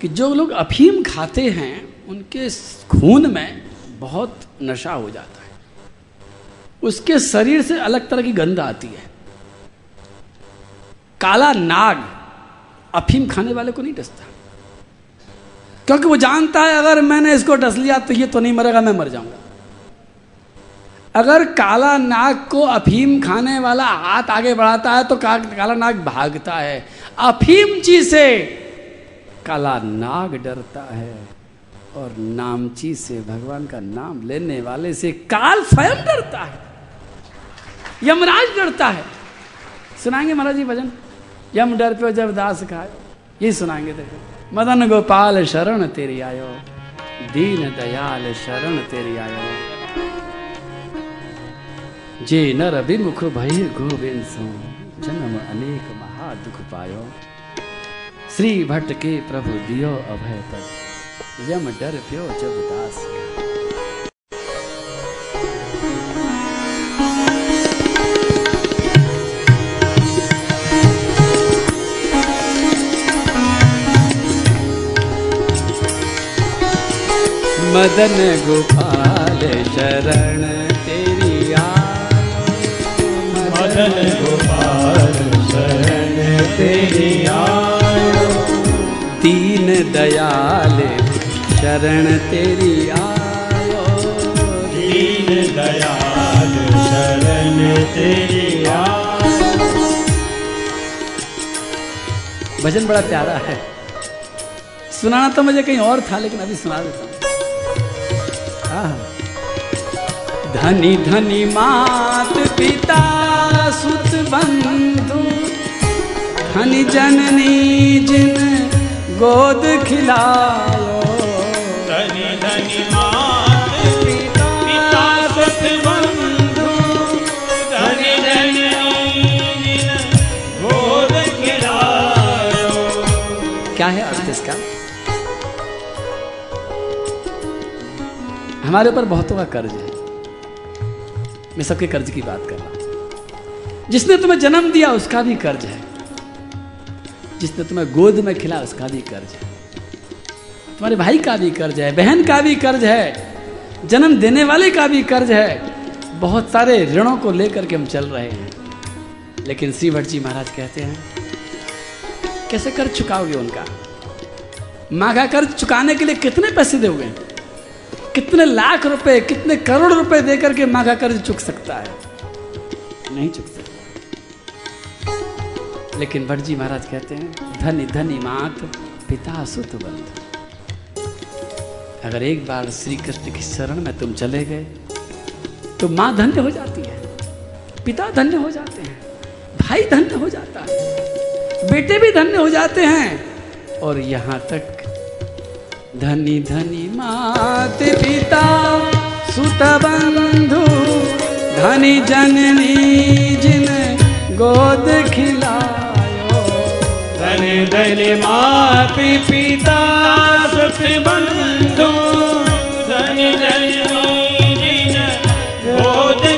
कि जो लोग अफीम खाते हैं, उनके खून में बहुत नशा हो जाता है। उसके शरीर से अलग तरह की गंध आती है। काला नाग अफीम खाने वाले को नहीं डसता। क्योंकि वो जानता है, अगर मैंने इसको डस लिया तो ये तो नहीं मरेगा, मैं मर जाऊँगा। अगर काला नाग को अफीम खाने वाला हाथ आगे बढ़ाता है तो का, काला नाग भागता है। अफीम जी से काला नाग डरता है। और नामची से भगवान का नाम लेने वाले से काल स्वयं डरता है। यमराज डरता है। सुनाएँगे महाराज जी भजन? यम डर पे जब दास खायो ये सुनाएँगे देखो। मदन गोपाल शरण तेरी आयो दीन दयाल शरण तेरी आयो। जे, नर विमुख भय गोविंद सो जन्म अनेक महा दुख पायो। श्री भट्ट के प्रभु दियो अभय तब यम डर प्यो जब दास। मदन गोपाल शरण। मदन गोपाल शरण तेरी आयो दीन दयाल शरण तेरी आयो। दीन दयाल शरण तेरी आयो। भजन बड़ा प्यारा है। सुनाना तो मुझे कहीं और था लेकिन अभी सुना देता हूँ। आहा। धनी धनी मात पिता सुत बंधु धनी जननी जिन गोद खिलायो। धनी धनी मात पिता सत बंधु धनी धनी गोद खिलायो। क्या है अर्थ इसका? हमारे ऊपर बहुतों का कर्ज है। मैं सबके कर्ज की बात कर रहा हूँ। जिसने तुम्हें जन्म दिया, उसका भी कर्ज है। जिसने तुम्हें गोद में खिला, उसका भी कर्ज है। तुम्हारे भाई का भी कर्ज है, बहन का भी कर्ज है, जन्म देने वाले का भी कर्ज है। बहुत सारे ऋणों को लेकर के हम चल रहे हैं। लेकिन श्री भट्ट जी महाराज कहते हैं, कैसे कर्ज चुकाओगे उनका? माँ का कर्ज चुकाने के लिए कितने पैसे दोगे? कितने लाख रुपए, कितने करोड़ रुपए देकर के माँ का कर्ज चुक सकता है? नहीं चुक सकता लेकिन भट्ट जी महाराज कहते हैं, धनी धनी मात, पिता सुत बंध अगर एक बार श्री कृष्ण की शरण में तुम चले गए तो माँ धन्य हो जाती है, पिता धन्य हो जाते हैं, भाई धन्य हो जाता है, बेटे भी धन्य हो जाते हैं। और यहाँ तक, धनी धनी मात, पिता सुत बंधु, धनी जननी जिन गोद खिलायो धनी धनी माति पिता सुख बंधु। धनी धनी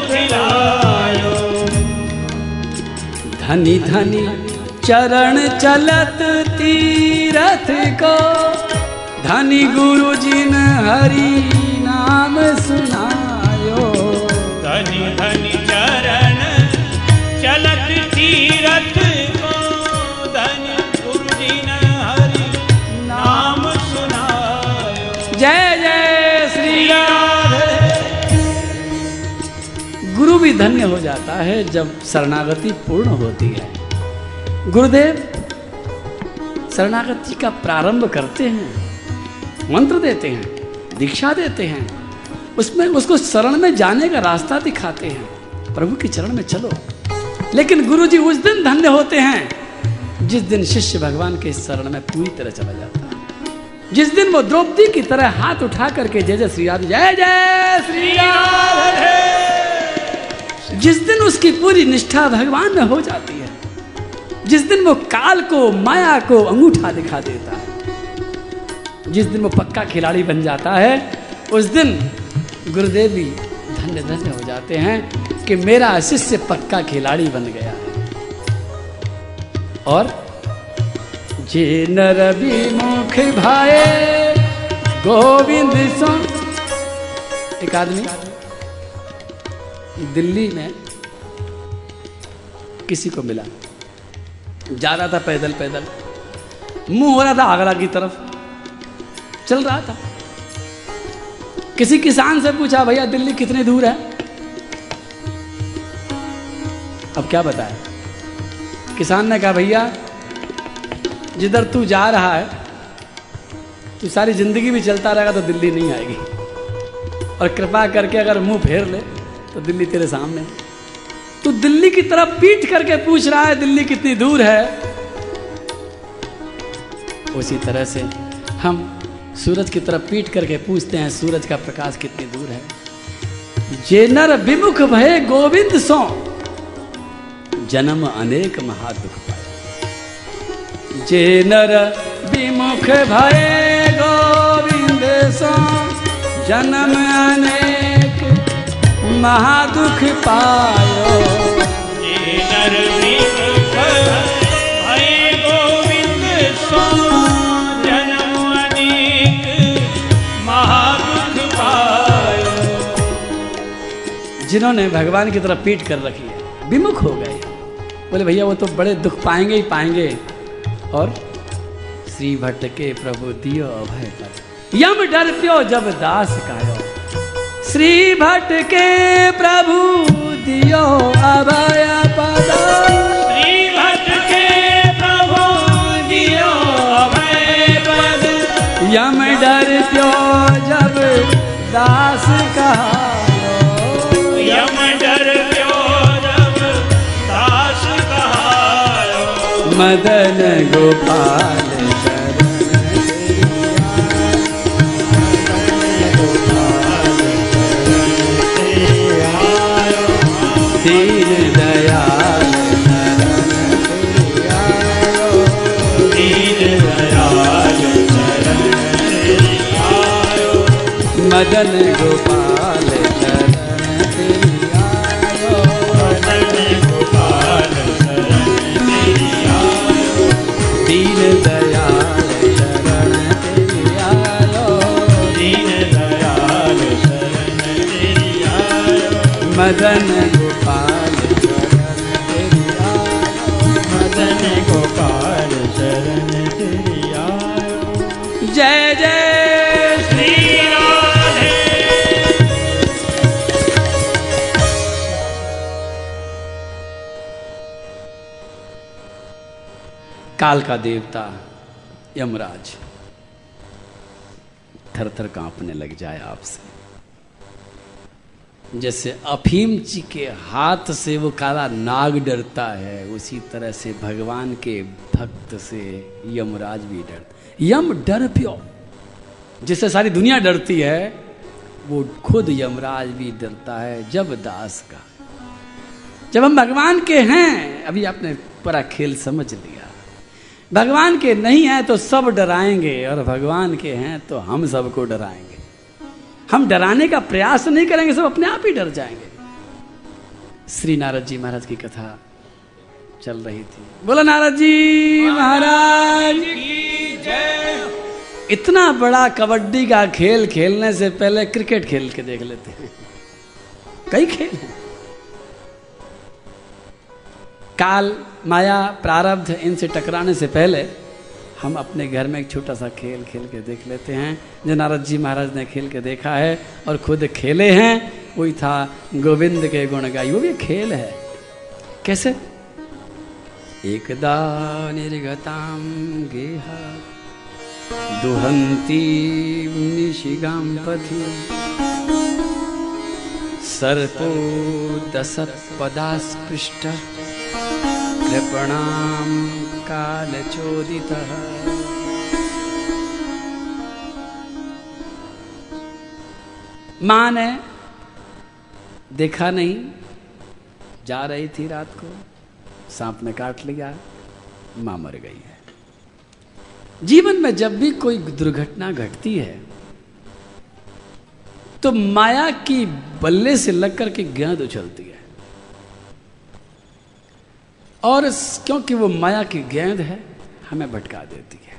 खिलायो। धनी धनी चरण चलत तीरथ को। धनी गुरु जिन हरि नाम सुनायो। धनी धनी धन्य हो जाता है जब शरणागति पूर्ण होती है। गुरुदेव, शरणागति का प्रारंभ करते हैं, मंत्र देते हैं, दीक्षा देते हैं, उसमें उसको शरण में जाने का रास्ता दिखाते हैं, प्रभु के चरण में चलो। लेकिन गुरु जी उस दिन धन्य होते हैं, जिस दिन शिष्य भगवान के शरण में पूरी तरह चला जाता है। जिस दिन वो द्रौपदी की तरह हाथ उठा करके जय जय श्री राधे जय जय श्री राधे जिस दिन उसकी पूरी निष्ठा भगवान में हो जाती है, जिस दिन वो काल को, माया को अंगूठा दिखा देता है, जिस दिन वो पक्का खिलाड़ी बन जाता है, उस दिन गुरुदेव भी धन्य धन्य हो जाते हैं कि मेरा शिष्य पक्का खिलाड़ी बन गया है। और जे नर विमुख भाए, गोविंद सो एक आदमी दिल्ली में किसी को मिला। जा रहा था पैदल पैदल। मुँह हो रहा था आगरा की तरफ़। चल रहा था। किसी किसान से पूछा, भैया, दिल्ली कितनी दूर है? अब क्या बताए? किसान ने कहा, भैया, जिधर तू जा रहा है, तू सारी ज़िंदगी भी चलता रहेगा तो दिल्ली नहीं आएगी। और कृपा करके अगर मुँह फेर ले तो दिल्ली तेरे सामने। तू दिल्ली की तरफ़ पीट करके पूछ रहा है, दिल्ली कितनी दूर है? उसी तरह से हम सूरज की तरफ़ पीट करके पूछते हैं, सूरज का प्रकाश कितनी दूर है? जेनर विमुख भय गोविंद सो। जन्म अनेक महादुख पाए। जे नर विमुख भय गोविंद सो। जन्म अनेक महादुख पायो। ये नर विमुख गोविंद सो जन्म अनेक महादुख पायो। जिन्होंने भगवान की तरफ़ पीठ कर रखी है विमुख हो गए। बोले भैया वो तो बड़े दुख पाएँगे ही पाएँगे। और श्री भट्ट के प्रभु दियो अभय कर। यम डर प्यो जब दास कायो। श्री भट्ट के प्रभु दियो अभय पद। श्री भट्ट के प्रभु दियो अभय पद। यम डर प्यो जब दास कहायो यम डर प्यो जब दास कहायो मदन गोपाल मदन गोपाल काल का देवता यमराज। थर थर कांपने लग जाए आपसे। जैसे अफीम जी के हाथ से वो काला नाग डरता है, उसी तरह से भगवान के भक्त से यमराज भी डरता यम डर प्यो। जिससे सारी दुनिया डरती है, वो खुद यमराज भी डरता है, जब दास का। जब हम भगवान के हैं, अभी आपने पूरा खेल समझ लिया। भगवान के नहीं हैं तो सब डराएँगे, और भगवान के हैं तो हम सबको डराएँगे। हम डराने का प्रयास नहीं करेंगे, सब अपने आप ही डर जाएँगे। श्री नारद जी महाराज की कथा चल रही थी। बोला नारद जी महाराज। इतना बड़ा कबड्डी का खेल खेलने से पहले क्रिकेट खेल के देख लेते हैं। कई खेल हैं। काल माया प्रारब्ध इनसे टकराने से पहले हम अपने घर में एक छोटा सा खेल खेल के देख लेते हैं। जो नारद जी महाराज ने खेल के देखा है और खुद खेले हैं, वही था गोविंद के गुण गाई वो भी खेल है। कैसे? एकदा निर्गताम गेह, दुहंती निशिगाम पथि। सर्पो कृपणाम कालचोदित। माँ ने देखा नहीं, जा रही थी रात को, सांप ने काट लिया, माँ मर गई है। जीवन में जब भी कोई दुर्घटना घटती है तो माया की बल्ले से लग करके गेंद उछलती है। और क्योंकि वो माया की गेंद है, हमें भटका देती है।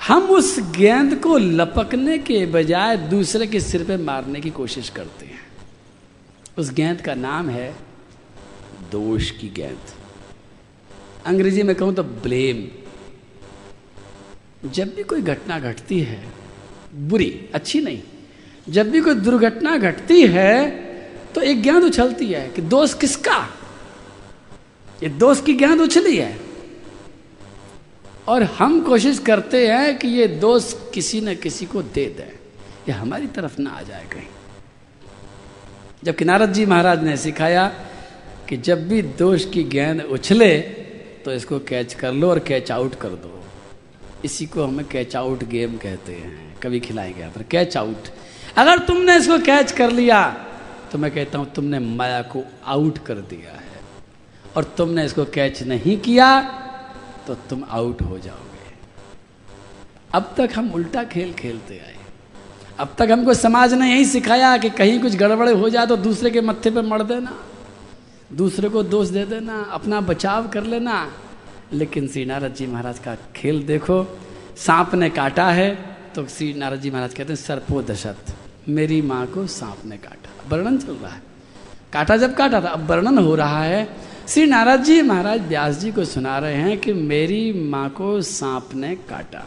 हम उस गेंद को लपकने के बजाय दूसरे के सिर पे मारने की कोशिश करते हैं। उस गेंद का नाम है दोष की गेंद। अंग्रेज़ी में कहूँ तो ब्लेम। जब भी कोई घटना घटती है, बुरी, अच्छी नहीं, जब भी कोई दुर्घटना घटती है तो एक गेंद उछलती है कि दोष किसका? ये दोस्त की गेंद उछली है। और हम कोशिश करते हैं कि ये दोष किसी न किसी को दे दे। ये हमारी तरफ़ ना आ जाए कहीं। जबकि नारद जी महाराज ने सिखाया कि जब भी दोष की गेंद उछले तो इसको कैच कर लो और कैच आउट कर दो। इसी को हमें कैच आउट गेम कहते हैं। कभी खिलाएँगे पर कैच आउट अगर तुमने इसको कैच कर लिया तो मैं कहता हूँ तुमने माया को आउट कर दिया। और तुमने इसको कैच नहीं किया तो तुम आउट हो जाओगे। अब तक हम उल्टा खेल खेलते आए। अब तक हमको समाज ने यही सिखाया कि कहीं कुछ गड़बड़ हो जाए तो दूसरे के मत्थे पर मर देना, दूसरे को दोष दे देना, अपना बचाव कर लेना। लेकिन श्री नारद जी महाराज का खेल देखो, सांप ने काटा है तो श्री नारद जी महाराज कहते हैं सर्पो दशत मेरी माँ को सांप ने काटा। वर्णन चल रहा है। काटा जब काटा था, अब वर्णन हो रहा है श्री नाराज़ जी महाराज व्यास जी को सुना रहे हैं कि मेरी माँ को सांप ने काटा।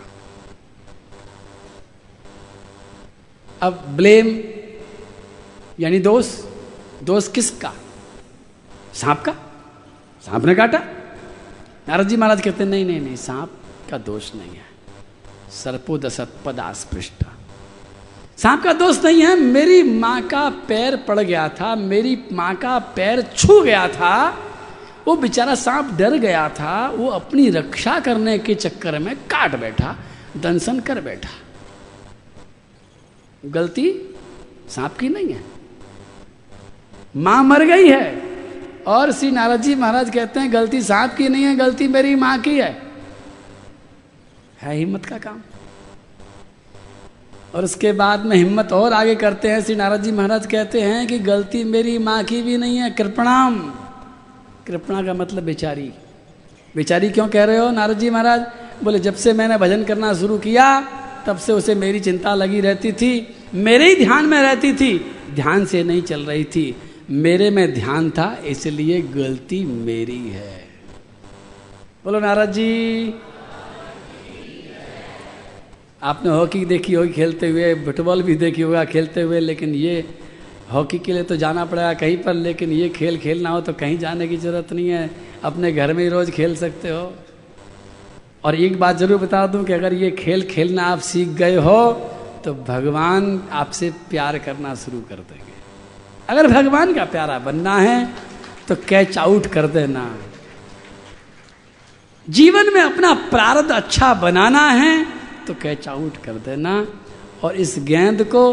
अब ब्लेम, यानी दोष दोष किसका? सांप का? सांप ने काटा? नारद जी महाराज कहते नहीं नहीं नहीं, सांप का दोष नहीं है। सर्पो दशत पदास्पृष्ट सांप का दोष नहीं है, मेरी माँ का पैर पड़ गया था, मेरी माँ का पैर छू गया था वो बेचारा सांप डर गया था, वो अपनी रक्षा करने के चक्कर में काट बैठा, दंशन कर बैठा। गलती सांप की नहीं है। माँ मर गई है। और श्री नारद जी महाराज कहते हैं, गलती सांप की नहीं है, गलती मेरी माँ की है। है हिम्मत का काम। और उसके बाद में हिम्मत और आगे करते हैं। श्री नारद जी महाराज कहते हैं कि गलती मेरी माँ की भी नहीं है, कृपणाम। कृपणा का मतलब बेचारी। बेचारी क्यों कह रहे हो नारद जी महाराज? बोले, जब से मैंने भजन करना शुरू किया, तब से उसे मेरी चिंता लगी रहती थी, मेरे ही ध्यान में रहती थी। ध्यान से नहीं चल रही थी। मेरे में ध्यान था, इसलिए गलती मेरी है। बोलो, नारद जी। आपने हॉकी देखी होगी, खेलते हुए, फुटबॉल भी देखी होगा, खेलते हुए, लेकिन ये हॉकी के लिए तो जाना पड़ेगा कहीं पर, लेकिन ये खेल खेलना हो तो कहीं जाने की ज़रूरत नहीं है। अपने घर में ही रोज़ खेल सकते हो। और एक बात ज़रूर बता दूँ कि अगर ये खेल खेलना आप सीख गए हो तो भगवान आपसे प्यार करना शुरू कर देंगे। अगर भगवान का प्यारा बनना है तो कैच आउट कर देना। जीवन में अपना प्रारब्ध अच्छा बनाना है तो कैच आउट कर देना। और इस गेंद को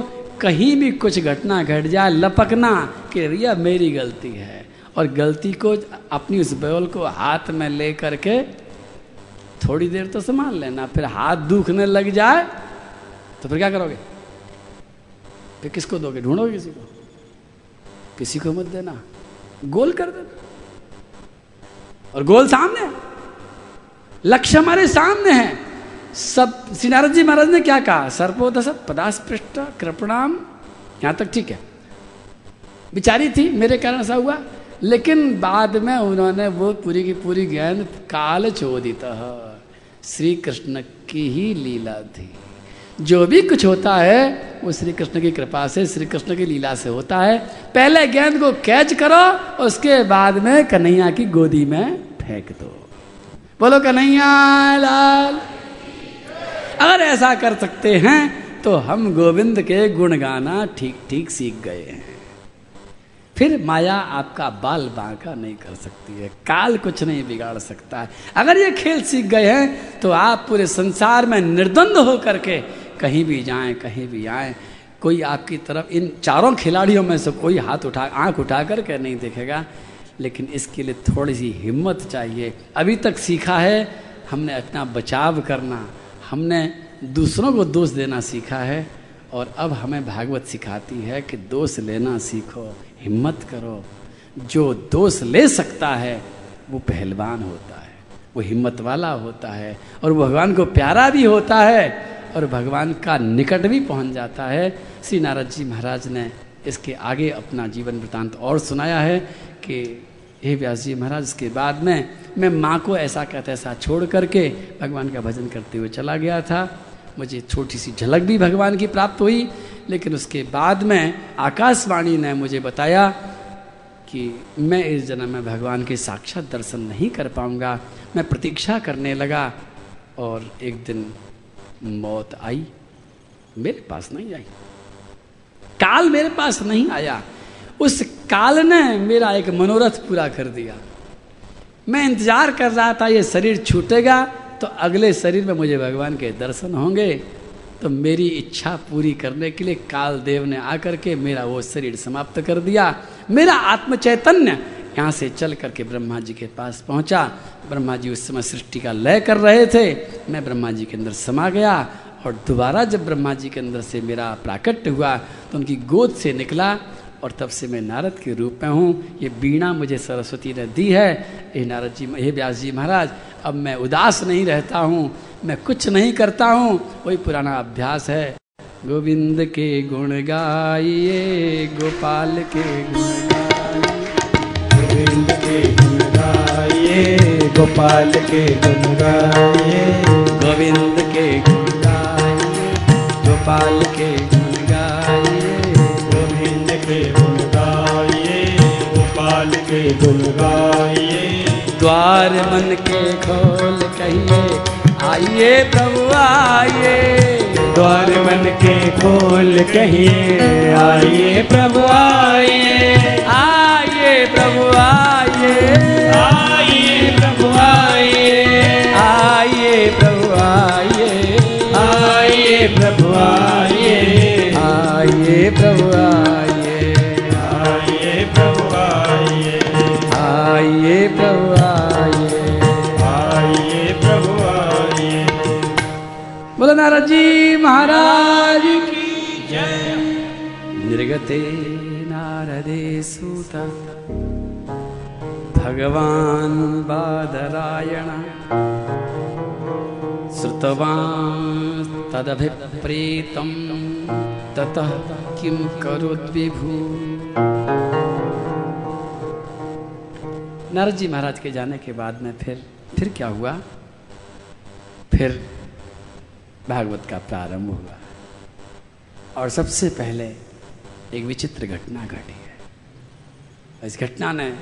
कहीं भी कुछ घटना घट जाए, लपकना कि यह मेरी गलती है। और गलती को अपनी उस बॉल को हाथ में ले करके थोड़ी देर तो संभाल लेना, फिर हाथ दुखने लग जाए तो फिर क्या करोगे? फिर किसको दोगे? ढूंढोगे किसी को? किसी को मत देना। गोल कर देना। और गोल सामने लक्ष्य हमारे सामने है। सब श्री नारद जी महाराज ने क्या कहा? सर्पोदस पदास्पृष्ट कृपणाम। यहाँ तक ठीक है। बिचारी थी, मेरे कारण ऐसा हुआ। लेकिन बाद में उन्होंने वो पूरी की पूरी ज्ञान काल चोदित। श्री कृष्ण की ही लीला थी। जो भी कुछ होता है, वो श्री कृष्ण की कृपा से श्री कृष्ण की लीला से होता है। पहले गेंद को कैच करो, उसके बाद में कन्हैया की गोदी में फेंक दो। बोलो, कन्हैया लाल। अगर ऐसा कर सकते हैं तो हम गोविंद के गुण गाना ठीक ठीक सीख गए हैं। फिर माया आपका बाल बांका नहीं कर सकती है, काल कुछ नहीं बिगाड़ सकता है। अगर ये खेल सीख गए हैं तो आप पूरे संसार में निर्द्वंद होकर के कहीं भी जाएँ, कहीं भी आए, कोई आपकी तरफ़, इन चारों खिलाड़ियों में से कोई हाथ उठा, आँख उठा करके नहीं देखेगा, लेकिन इसके लिए थोड़ी सी हिम्मत चाहिए। अभी तक सीखा है, हमने अपना बचाव करना हमने दूसरों को दोष देना सीखा है और अब हमें भागवत सिखाती है कि दोष लेना सीखो, हिम्मत करो। जो दोष ले सकता है, वो पहलवान होता है, वो हिम्मत वाला होता है और वो भगवान को प्यारा भी होता है और भगवान का निकट भी पहुँच जाता है। श्री नारद जी महाराज ने इसके आगे अपना जीवन वृतांत और सुनाया है कि हे व्यास जी महाराज, इसके बाद में, मैं माँ को ऐसा कहते, ऐसा छोड़ करके भगवान का भजन करते हुए चला गया था। मुझे छोटी सी झलक भी भगवान की प्राप्त हुई, लेकिन उसके बाद में आकाशवाणी ने मुझे बताया कि मैं इस जन्म में भगवान के साक्षात दर्शन नहीं कर पाऊँगा। मैं प्रतीक्षा करने लगा और एक दिन मौत आई, मेरे पास नहीं आई। काल मेरे पास नहीं आया। उस काल ने मेरा एक मनोरथ पूरा कर दिया। मैं इंतज़ार कर रहा था, ये शरीर छूटेगा तो अगले शरीर में मुझे भगवान के दर्शन होंगे। तो मेरी इच्छा पूरी करने के लिए काल देव ने आकर के मेरा वो शरीर समाप्त कर दिया। मेरा आत्म चैतन्य यहाँ से चल करके ब्रह्मा जी के पास पहुँचा। ब्रह्मा जी उस समय सृष्टि का लय कर रहे थे। मैं ब्रह्मा जी के अंदर समा गया और दोबारा जब ब्रह्मा जी के अंदर से मेरा प्राकट्य हुआ तो उनकी गोद से निकला। और तब से मैं नारद के रूप में हूँ। ये बीणा मुझे सरस्वती ने दी है। ये नारद जी, हे व्यास जी महाराज, अब मैं उदास नहीं रहता हूँ। मैं कुछ नहीं करता हूँ। वही पुराना अभ्यास है। गोविंद के गुण गाइए, गोपाल के गुण गोविंद के गुण गाइए, गोपाल के गुण गाइए। गोविंद के गुण गाइए, गोपाल के गोपाल गाइए द्वार मन के खोल कहिए आइए प्रभु आइए। द्वार मन के खोल कहिए आइए प्रभु आइए। आइए नारद जी महाराज की जय। निर्गते नारदे सूत। भगवान् बादरायण। श्रुतवान् तदभिप्रेतं ततः किं करोद्विभू? नारद जी महाराज के जाने के बाद में फिर फिर क्या हुआ? फिर भागवत का प्रारंभ हुआ। और सबसे पहले एक विचित्र घटना घटी है। इस घटना ने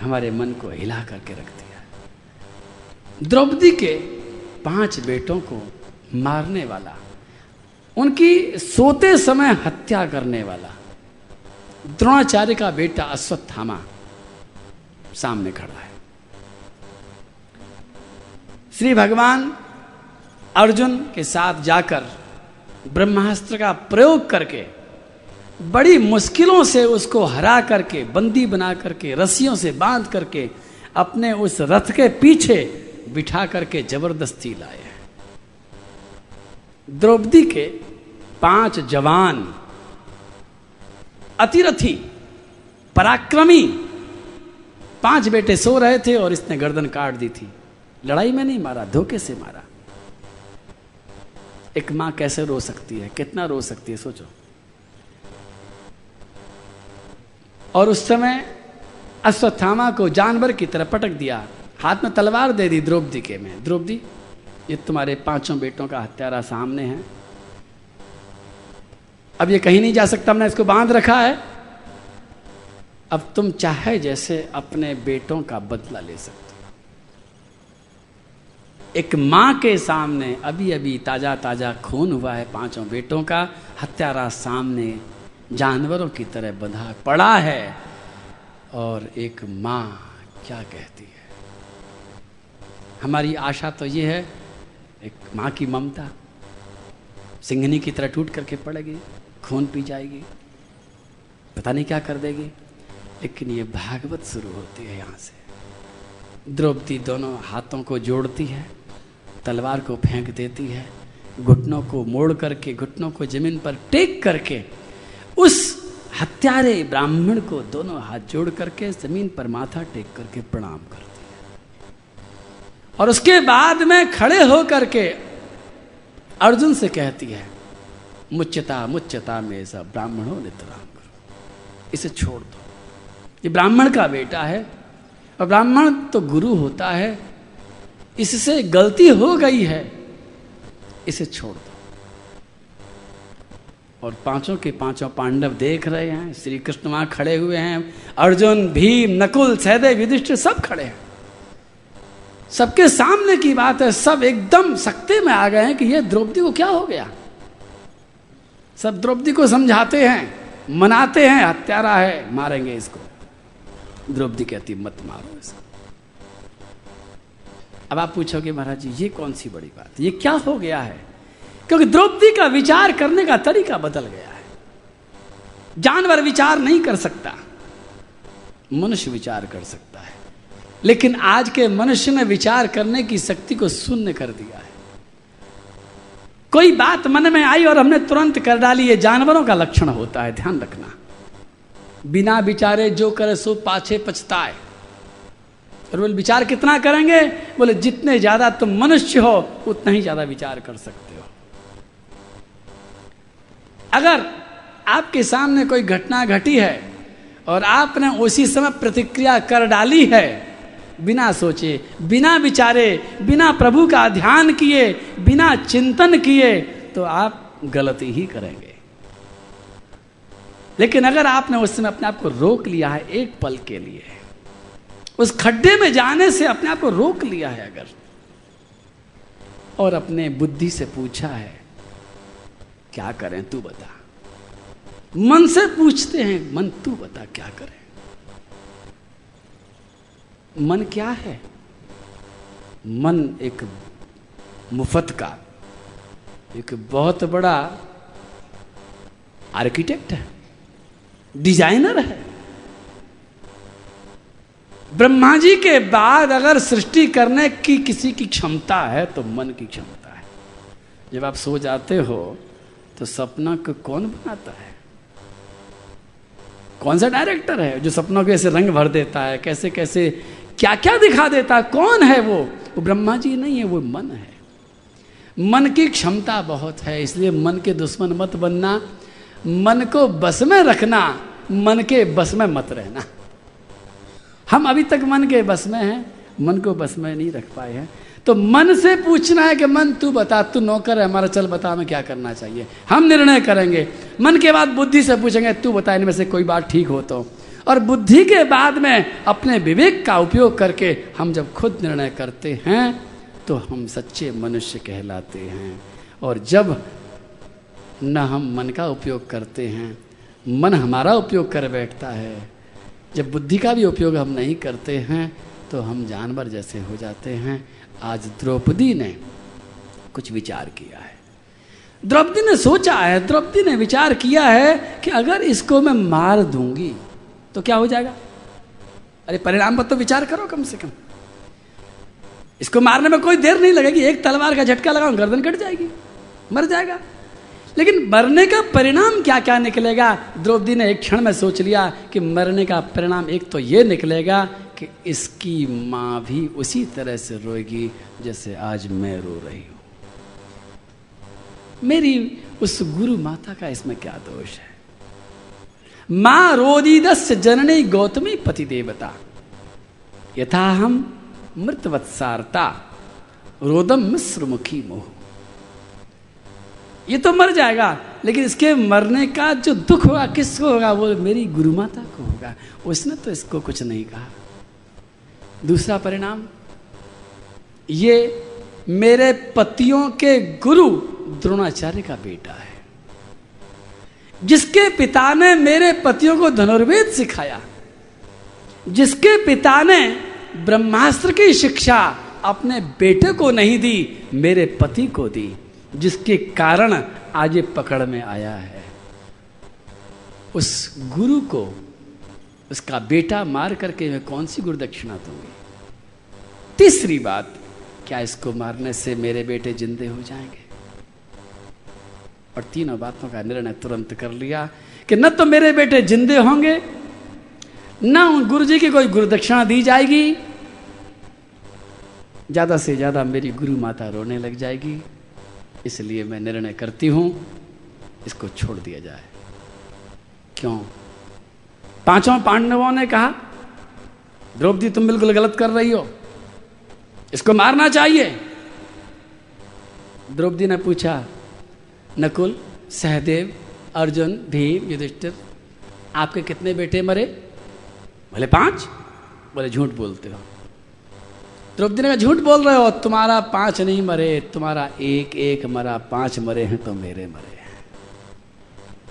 हमारे मन को हिला करके रख दिया। द्रौपदी के पाँच बेटों को मारने वाला, उनकी सोते समय हत्या करने वाला, द्रोणाचार्य का बेटा अश्वत्थामा सामने खड़ा है। श्री भगवान अर्जुन के साथ जाकर ब्रह्मास्त्र का प्रयोग करके बड़ी मुश्किलों से उसको हरा करके, बंदी बना करके, रस्सियों से बाँध करके अपने उस रथ के पीछे बिठा करके ज़बरदस्ती लाए हैं। द्रौपदी के पाँच जवान, अतिरथी, पराक्रमी, पाँच बेटे सो रहे थे और इसने गर्दन काट दी थी। लड़ाई में नहीं मारा, धोखे से मारा। एक माँ कैसे रो सकती है? कितना रो सकती है? सोचो। और उस समय अश्वत्थामा को जानवर की तरह पटक दिया। हाथ में तलवार दे दी द्रौपदी के में। द्रौपदी, ये तुम्हारे पाँचों बेटों का हत्यारा सामने है। अब ये कहीं नहीं जा सकता, हमने इसको बाँध रखा है। अब तुम चाहे जैसे अपने बेटों का बदला ले सकते एक माँ के सामने अभी अभी ताज़ा ताज़ा खून हुआ है पाँचों बेटों का। हत्यारा सामने जानवरों की तरह बंधा पड़ा है। और एक माँ क्या कहती है? हमारी आशा तो ये है, एक माँ की ममता सिंघनी की तरह टूट करके पड़ेगी, खून पी जाएगी, पता नहीं क्या कर देगी। लेकिन ये भागवत शुरू होती है यहाँ से। द्रौपदी दोनों हाथों को जोड़ती है। तलवार को फेंक देती है, घुटनों को मोड़ करके, घुटनों को ज़मीन पर टेक करके, उस हत्यारे ब्राह्मण को दोनों हाथ जोड़ करके ज़मीन पर माथा टेक करके प्रणाम करती है। और उसके बाद में खड़े हो करके अर्जुन से कहती है, मुच्यता मुच्यता में सब ब्राह्मणों नितराम करो। इसे छोड़ दो। ये ब्राह्मण का बेटा है और ब्राह्मण तो गुरु होता है इससे गलती हो गई है, इसे छोड़ दो। और पाँचों के पाँचों पांडव देख रहे हैं श्री कृष्ण वहाँ खड़े हुए हैं, अर्जुन, भीम, नकुल, सहदेव, युधिष्ठिर सब खड़े हैं। सबके सामने की बात है, सब एकदम सख्ते में आ गए हैं कि यह द्रौपदी को क्या हो गया? सब द्रौपदी को समझाते हैं, मनाते हैं, हत्यारा है, मारेंगे इसको। द्रौपदी कहती, मत मारो इसको। अब आप पूछोगे, महाराज जी, ये कौन सी बड़ी बात ये क्या हो गया है? क्योंकि द्रौपदी का विचार करने का तरीका बदल गया है। जानवर विचार नहीं कर सकता, मनुष्य विचार कर सकता है। लेकिन आज के मनुष्य ने विचार करने की शक्ति को शून्य कर दिया है। कोई बात मन में आई और हमने तुरंत कर डाली, ये जानवरों का लक्षण होता है, ध्यान रखना। बिना विचारे जो करे सो पाछे पछताए। और बोले, विचार कितना करेंगे? बोले, जितने ज़्यादा तुम मनुष्य हो, उतना ही ज़्यादा विचार कर सकते हो। अगर आपके सामने कोई घटना घटी है और आपने उसी समय प्रतिक्रिया कर डाली है, बिना सोचे, बिना विचारे, बिना प्रभु का ध्यान किए, बिना चिंतन किए तो आप गलती ही करेंगे। लेकिन अगर आपने उस समय अपने आप को रोक लिया है एक पल के लिए उस खड्डे में जाने से अपने आप को रोक लिया है अगर। और अपने बुद्धि से पूछा है, क्या करें तू बता? मन से पूछते हैं, मन तू बता क्या करें? मन क्या है? मन एक मुफत का, एक बहुत बड़ा आर्किटेक्ट है, डिज़ाइनर है। ब्रह्मा जी के बाद अगर सृष्टि करने की किसी की क्षमता है तो मन की क्षमता है। जब आप सो जाते हो तो सपना को कौन बनाता है? कौन सा डायरेक्टर है जो सपनों के ऐसे रंग भर देता है? कैसे कैसे क्या क्या दिखा देता है? कौन है वो? वो ब्रह्मा जी नहीं है, वो मन है। मन की क्षमता बहुत है, इसलिए मन के दुश्मन मत बनना। मन को बस में रखना, मन के बस में मत रहना। हम अभी तक मन के बस में हैं, मन को बस में नहीं रख पाए हैं। तो मन से पूछना है कि मन, तू बता, तू नौकर है, हमारा चल बता, हमें क्या करना चाहिए? हम निर्णय करेंगे। मन के बाद बुद्धि से पूछेंगे, तू बता, इनमें से कोई बात ठीक हो तो। और बुद्धि के बाद में अपने विवेक का उपयोग करके हम जब खुद निर्णय करते हैं तो हम सच्चे मनुष्य कहलाते हैं। और जब न हम मन का उपयोग करते हैं, मन हमारा उपयोग कर बैठता है जब बुद्धि का भी उपयोग हम नहीं करते हैं तो हम जानवर जैसे हो जाते हैं। आज द्रौपदी ने कुछ विचार किया है। द्रौपदी ने सोचा है, द्रौपदी ने विचार किया है कि अगर इसको मैं मार दूँगी तो क्या हो जाएगा? अरे, परिणाम पर तो विचार करो कम से कम। इसको मारने में कोई देर नहीं लगेगी, एक तलवार का झटका लगाओ गर्दन कट जाएगी, मर जाएगा। लेकिन मरने का परिणाम क्या क्या निकलेगा? द्रौपदी ने एक क्षण में सोच लिया कि मरने का परिणाम एक तो ये निकलेगा कि इसकी माँ भी उसी तरह से रोएगी जैसे आज मैं रो रही हूँ। मेरी उस गुरु माता का इसमें क्या दोष है? माँ रोदीदस्य जननी गौतमी पति देवता। यथा हम मृतवत्सारता, रोदम मिश्र मुखी मोह। ये तो मर जाएगा, लेकिन इसके मरने का जो दुख होगा, किसको होगा? वो मेरी गुरु माता को होगा। उसने तो इसको कुछ नहीं कहा। दूसरा परिणाम, ये मेरे पतियों के गुरु द्रोणाचार्य का बेटा है, जिसके पिता ने मेरे पतियों को धनुर्वेद सिखाया, जिसके पिता ने ब्रह्मास्त्र की शिक्षा अपने बेटे को नहीं दी, मेरे पति को दी। जिसके कारण आज ये पकड़ में आया है। उस गुरु को, उसका बेटा मार करके मैं कौन सी गुरु दक्षिणा दूँगी? तीसरी बात, क्या इसको मारने से मेरे बेटे जिंदे हो जाएँगे? और तीनों बातों का निर्णय तुरंत कर लिया कि न तो मेरे बेटे जिंदे होंगे, न उन गुरु जी की कोई गुरु दक्षिणा दी जाएगी। ज़्यादा से ज़्यादा मेरी गुरु माता रोने लग जाएगी। इसलिए मैं निर्णय करती हूँ, इसको छोड़ दिया जाए। क्यों? पाँचों पांडवों ने कहा, द्रौपदी तुम बिल्कुल गलत कर रही हो, इसको मारना चाहिए। द्रौपदी ने पूछा, नकुल, सहदेव, अर्जुन, भीम, युधिष्ठिर, आपके कितने बेटे मरे? बोले पाँच बोले झूठ बोलते हो। द्रौपदी ने कहा, झूठ बोल रहे हो? तुम्हारा पाँच नहीं मरे, तुम्हारा एक एक मरा, पाँच मरे हैं तो मेरे मरे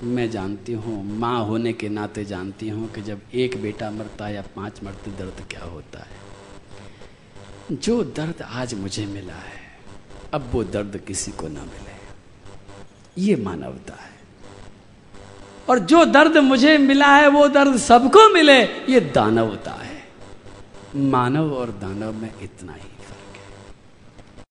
मैं जानती हूँ, माँ होने के नाते जानती हूँ कि जब एक बेटा मरता है या पाँच मरते, दर्द क्या होता है? जो दर्द आज मुझे मिला है, अब वो दर्द किसी को ना मिले। ये मानवता है। और जो दर्द मुझे मिला है, वो दर्द सबको मिले, ये दानवता है। मानव और दानव में इतना ही।